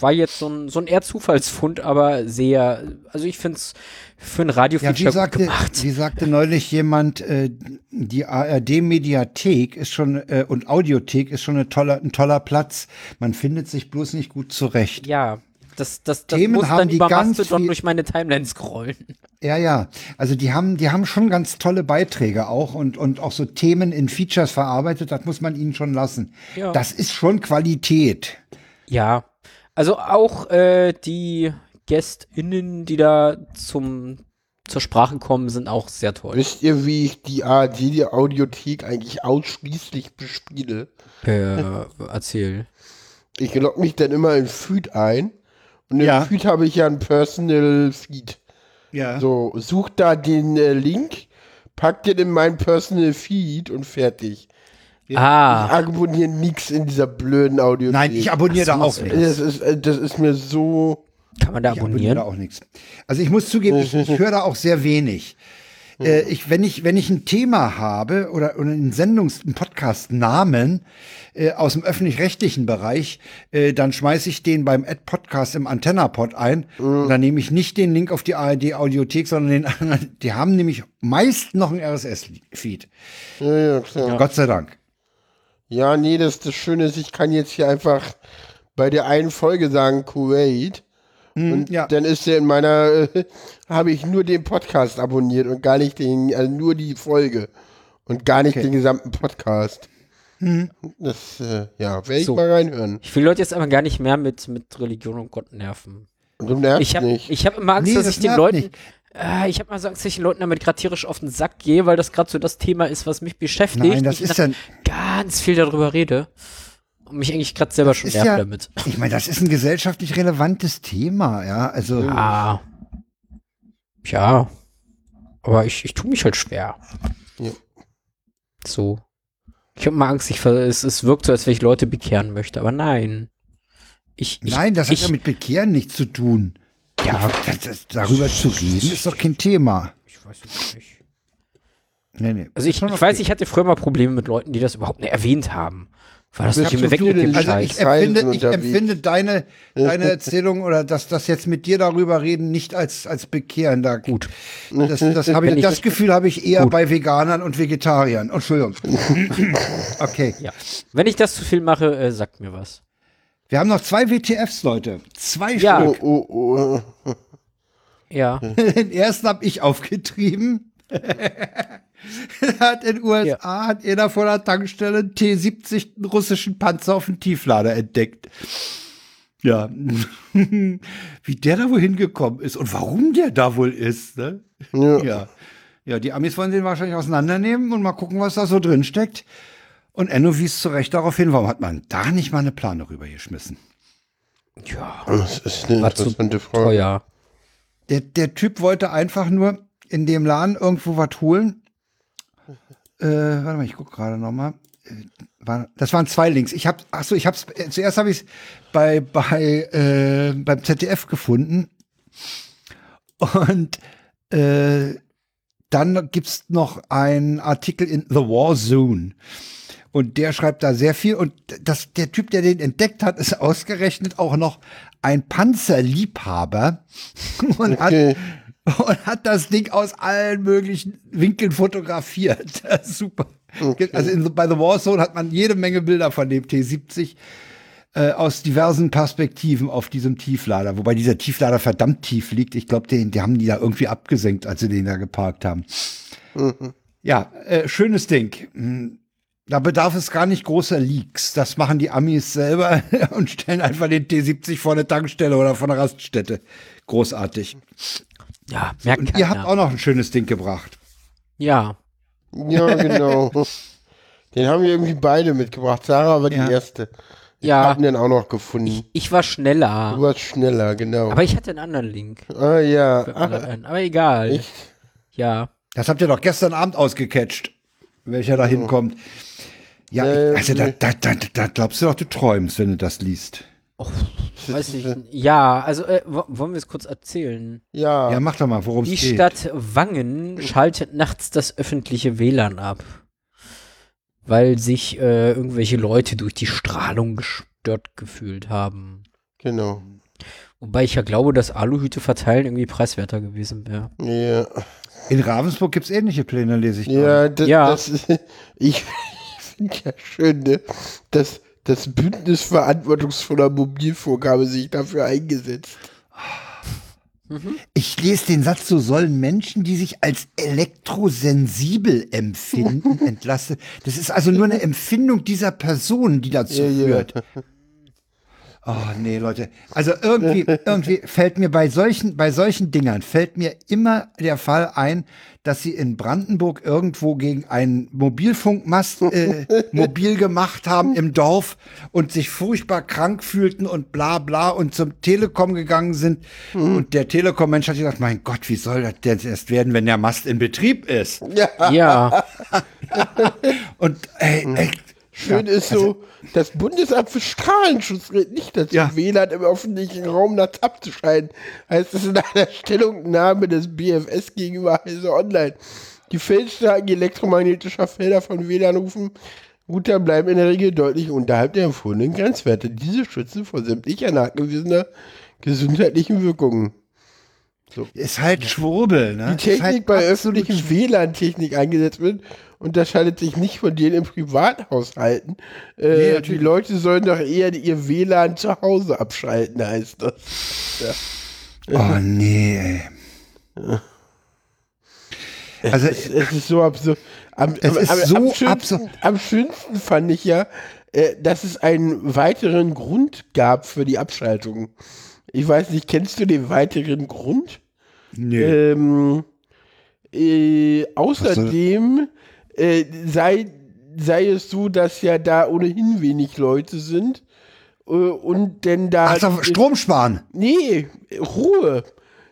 War jetzt so ein, so ein eher Zufallsfund, aber sehr, also ich finde es für ein Radio-Feature ja, sagte, gemacht. Wie sagte neulich jemand, äh, die ARD-Mediathek ist schon äh, und Audiothek ist schon eine toller, ein toller Platz. Man findet sich bloß nicht gut zurecht. Ja, das, das, das Themen muss dann über Mastodon durch meine Timeline scrollen. Ja, ja. Also die haben, die haben schon ganz tolle Beiträge auch und, und auch so Themen in Features verarbeitet, das muss man ihnen schon lassen. Ja. Das ist schon Qualität. Ja, also auch äh, die GästInnen, die da zum, zur Sprache kommen, sind auch sehr toll. Wisst ihr, wie ich die ARD, die Audiothek eigentlich ausschließlich bespiele? Äh, erzähl. Ich logge mich dann immer in Feed ein und im Ja. Feed habe ich ja ein Personal Feed. Ja. So, such da den äh, Link, pack den in mein Personal Feed und fertig. Ich Ah, abonniere nichts in dieser blöden Audiothek. Nein, ich abonniere da auch nichts. das ist, äh, das ist mir so. kann man da Ich abonniere abonnieren? da auch nichts. Also ich muss zugeben, ich, ich höre da auch sehr wenig. Äh, ich, wenn ich, wenn ich ein Thema habe oder, oder einen Sendungs-, einen Podcast-Namen äh, aus dem öffentlich-rechtlichen Bereich, äh, dann schmeiße ich den beim Ad-Podcast im Antenna-Pod ein. Und dann nehme ich nicht den Link auf die ARD-Audiothek, sondern den anderen. Die haben nämlich meist noch einen RSS-Feed. Ja, ja, klar. Gott sei Dank. Ja, nee, das, das Schöne ist, ich kann jetzt hier einfach bei der einen Folge sagen Kuwait. Und ja. dann ist der in meiner, äh, habe ich nur den Podcast abonniert und gar nicht den, also nur die Folge. Und gar nicht Okay. den gesamten Podcast. Das, äh, ja, werde ich So. mal reinhören. Ich will Leute jetzt aber gar nicht mehr mit, mit Religion und Gott nerven. Und du nervst Ich habe nicht. ich hab immer Angst, Nee, dass das ich den nervt Leuten. nicht. Äh, ich habe mal so Angst, dass ich den Leuten damit gerade tierisch auf den Sack gehe, weil das gerade so das Thema ist, was mich beschäftigt. Nein, das ich ist dann ja, ganz viel darüber rede. Und mich eigentlich gerade selber schon nervt ja- damit. ich meine, das ist ein gesellschaftlich relevantes Thema, ja. Also, Ah. Ja. Aber ich, ich tue mich halt schwer. Ja. So. Ich habe mal Angst, ich, es, es wirkt so, als wenn ich Leute bekehren möchte, aber nein. Ich, ich, Nein, das ich, hat ja mit Bekehren nichts zu tun. Ja. Das, das, darüber zu reden ist doch kein Thema. Ich weiß es nicht. Nee, nee. Also ich, ich weiß, ich hatte früher mal Probleme mit Leuten, die das überhaupt nicht erwähnt haben. War das Ich nicht weg mit dem Also ich empfinde, ich empfinde deine, deine Erzählung oder das, das jetzt mit dir darüber reden nicht als, als Bekehren. Da, Gut. Das, das, habe ich, ich- das Gefühl habe ich eher Gut. bei Veganern und Vegetariern. Oh, Entschuldigung. Okay. Ja. Wenn ich das zu viel mache, äh, sagt mir was. Wir haben noch zwei WTFs, Leute. Zwei Ja. Stück. Oh, oh, oh. Ja. Den ersten habe ich aufgetrieben. hat in den USA hat einer vor der Tankstelle einen T-70 einen russischen Panzer auf dem Tieflader entdeckt. Ja, wie der da wohl hingekommen ist und warum der da wohl ist, ne? Ja. Ja. Ja, die Amis wollen den wahrscheinlich auseinandernehmen und mal gucken, was da so drin steckt. Und Enno wies zu Recht darauf hin, warum hat man da nicht mal eine Plane rübergeschmissen? Ja. Das ist eine interessante Frage. teuer. Der, der Typ wollte einfach nur in dem Laden irgendwo was holen. Äh, warte mal, ich gucke gerade noch mal. Äh, das waren zwei Links. Ich habe, ach so, ich habe äh, zuerst habe ich es bei bei äh, beim ZDF gefunden und äh, dann gibt's noch einen Artikel in The War Zone. Und der schreibt da sehr viel. Und das, der Typ, der den entdeckt hat, ist ausgerechnet auch noch ein Panzerliebhaber und, Okay. hat, und hat das Ding aus allen möglichen Winkeln fotografiert. Super. Also in, bei The War Zone hat man jede Menge Bilder von dem T70 äh, aus diversen Perspektiven auf diesem Tieflader. Wobei dieser Tieflader verdammt tief liegt. Ich glaube, den, die haben die da irgendwie abgesenkt, als sie den da geparkt haben. Ja, äh, schönes Ding. Hm, Da bedarf es gar nicht großer Leaks. Das machen die Amis selber und stellen einfach den T70 vor eine Tankstelle oder vor eine Raststätte. Großartig. Ja, merkt Und ihr habt auch noch ein schönes Ding gebracht. Ja. Ja, genau. Den haben wir irgendwie beide mitgebracht. Sarah war Ja. die erste. Ich Ja. hab den auch noch gefunden. Ich war schneller. Du warst schneller, genau. Aber ich hatte einen anderen Link. ah ja. Grad ein. Aber egal. echt? Ja. Das habt ihr doch gestern Abend ausgecatcht, welcher da hinkommt. Ja, ich, also da, da, da, da glaubst du doch, du träumst, wenn du das liest. Weiß ich. Ja, also äh, wo- wollen wir es kurz erzählen? Ja. Ja, mach doch mal, worum Die es geht. Stadt Wangen schaltet nachts das öffentliche WLAN ab, weil sich äh, irgendwelche Leute durch die Strahlung gestört gefühlt haben. Genau. Wobei ich ja glaube, dass Aluhüte verteilen irgendwie preiswerter gewesen wäre. Ja. In Ravensburg gibt's ähnliche Pläne, lese ich. gerade. Ja, das, Ja. das ich finde ja schön, ne, dass das Bündnis verantwortungsvoller Mobilfunk habe sich dafür eingesetzt. Ich lese den Satz, so sollen Menschen, die sich als elektrosensibel empfinden, entlassen. Das ist also nur eine Empfindung dieser Person, die dazu Ja, ja. Oh, nee, Leute. Also irgendwie, irgendwie fällt mir bei solchen, bei solchen Dingern fällt mir immer der Fall ein, dass sie in Brandenburg irgendwo gegen einen Mobilfunkmast äh, mobil gemacht haben im Dorf und sich furchtbar krank fühlten und bla bla und zum Telekom gegangen sind. Und der Telekom-Mensch hat gesagt, mein Gott, wie soll das denn erst werden, wenn der Mast in Betrieb ist? Ja. Und ey, ey, Schön ist so, das Bundesamt für Strahlenschutz rät nicht dazu, Ja. WLAN im öffentlichen Raum nachts abzuschalten. Heißt es in einer Stellungnahme des BFS gegenüber Heise Online. Die Feldstärken elektromagnetischer Felder von WLAN-Rufen Router bleiben in der Regel deutlich unterhalb der empfohlenen Grenzwerte. Diese schützen vor sämtlicher nachgewiesener gesundheitlichen Wirkungen. Ist halt Schwurbel, ne? Die Ist halt Technik bei absolut öffentlichen WLAN-Technik eingesetzt wird, unterscheidet sich nicht von denen in Privathaushalten. Nee, Äh, die natürlich. Leute sollen doch eher ihr WLAN zu Hause abschalten, heißt das. Oh nee, ey. Also, Es, es ist so absurd. Am, Es am, ist am, so am, schönsten, absurd. am schönsten fand ich ja, äh, dass es einen weiteren Grund gab für die Abschaltung. Ich weiß nicht, kennst du den weiteren Grund? Nee. Ähm, äh, außerdem äh, sei, sei es so, dass ja da ohnehin wenig Leute sind. Äh, und denn da. Ach, doch, Strom sparen. Nee, Ruhe.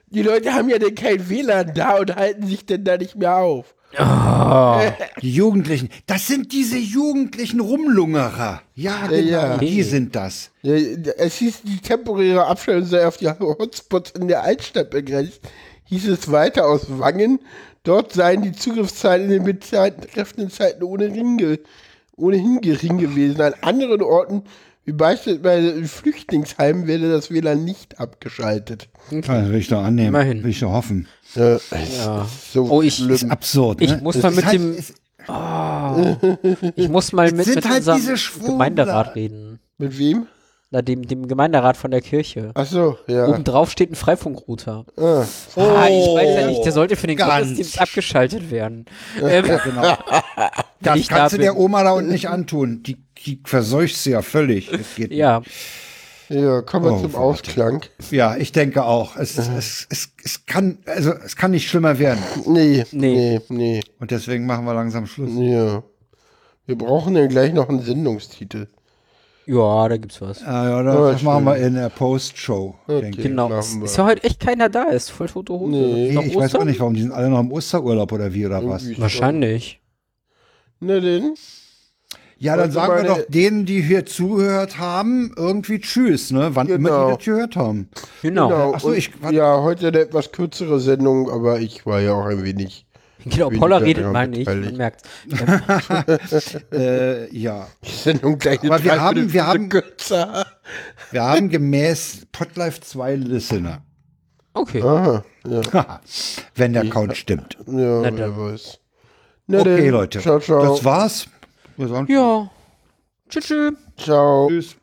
Die Leute haben ja dann kein WLAN da und halten sich denn da nicht mehr auf. Die Jugendlichen. Das sind diese jugendlichen Rumlungerer. Ja, genau. ja. Die sind das. Es hieß, die temporäre Abstellung sei auf die Hotspots in der Altstadt begrenzt. Hieß es weiter aus Wangen. Dort seien die Zugriffszahlen in den betreffenden Zeiten ohnehin, ge ohnehin gering gewesen. An anderen Orten, wie beispielsweise in Flüchtlingsheimen, werde das WLAN nicht abgeschaltet. Das will ich doch annehmen. Immerhin. Will ich doch hoffen. Ja, es Ja. ist so Oh, ich- schlimm. Ist absurd. Ich ne? muss Es mal ist mit halt, dem- es- Ich muss mal mit, sind mit halt unserem. Gemeinderat reden. Mit wem? Na, dem, dem Gemeinderat von der Kirche. Ach so, ja. Oben drauf steht ein Freifunkrouter. Ah. ah, ich weiß ja nicht, der sollte für den. Gottesdienst abgeschaltet werden. Ähm, genau. Das ich da kannst du der. Oma da unten nicht antun. Die, die verseucht sie ja völlig. Das geht ja, Ja, kommen wir Oh, zum Gott. Ausklang. nicht. ja, ich denke auch. Es, es, es, es kann, also es kann nicht schlimmer werden. Nee, Nee. nee, nee. Und deswegen machen wir langsam Schluss. Ja. Wir brauchen ja gleich noch einen Sendungstitel. Ja, da gibt's was. Ah, ja, das, Oh, das machen schön. wir in der Post-Show, denke ich. Genau. ist ja heute echt keiner da, ist voll tote Hose. Nee. Ich weiß Ostern? auch nicht, warum die sind alle noch im Osterurlaub oder wie oder was. Wahrscheinlich. Na denn? Ja, dann sagen wir doch denen, die hier zugehört haben, irgendwie Tschüss, ne? Wann immer Genau. die das gehört haben. Genau. Genau. Ach so, und ich- ja, heute eine etwas kürzere Sendung, aber ich war ja auch ein wenig. Genau, Paula redet mal nicht, man merkt. Äh, ja. Aber wir haben- wir haben-. Wir haben gemäß Podlife zwei Listener. Okay. Aha, ja, Wenn der Count stimmt. ja, Na wer weiß. Na Okay, denn, Leute. Ciao, ciao. Das war's. Ja. Tschüss. tschüss. Ciao. Tschüss.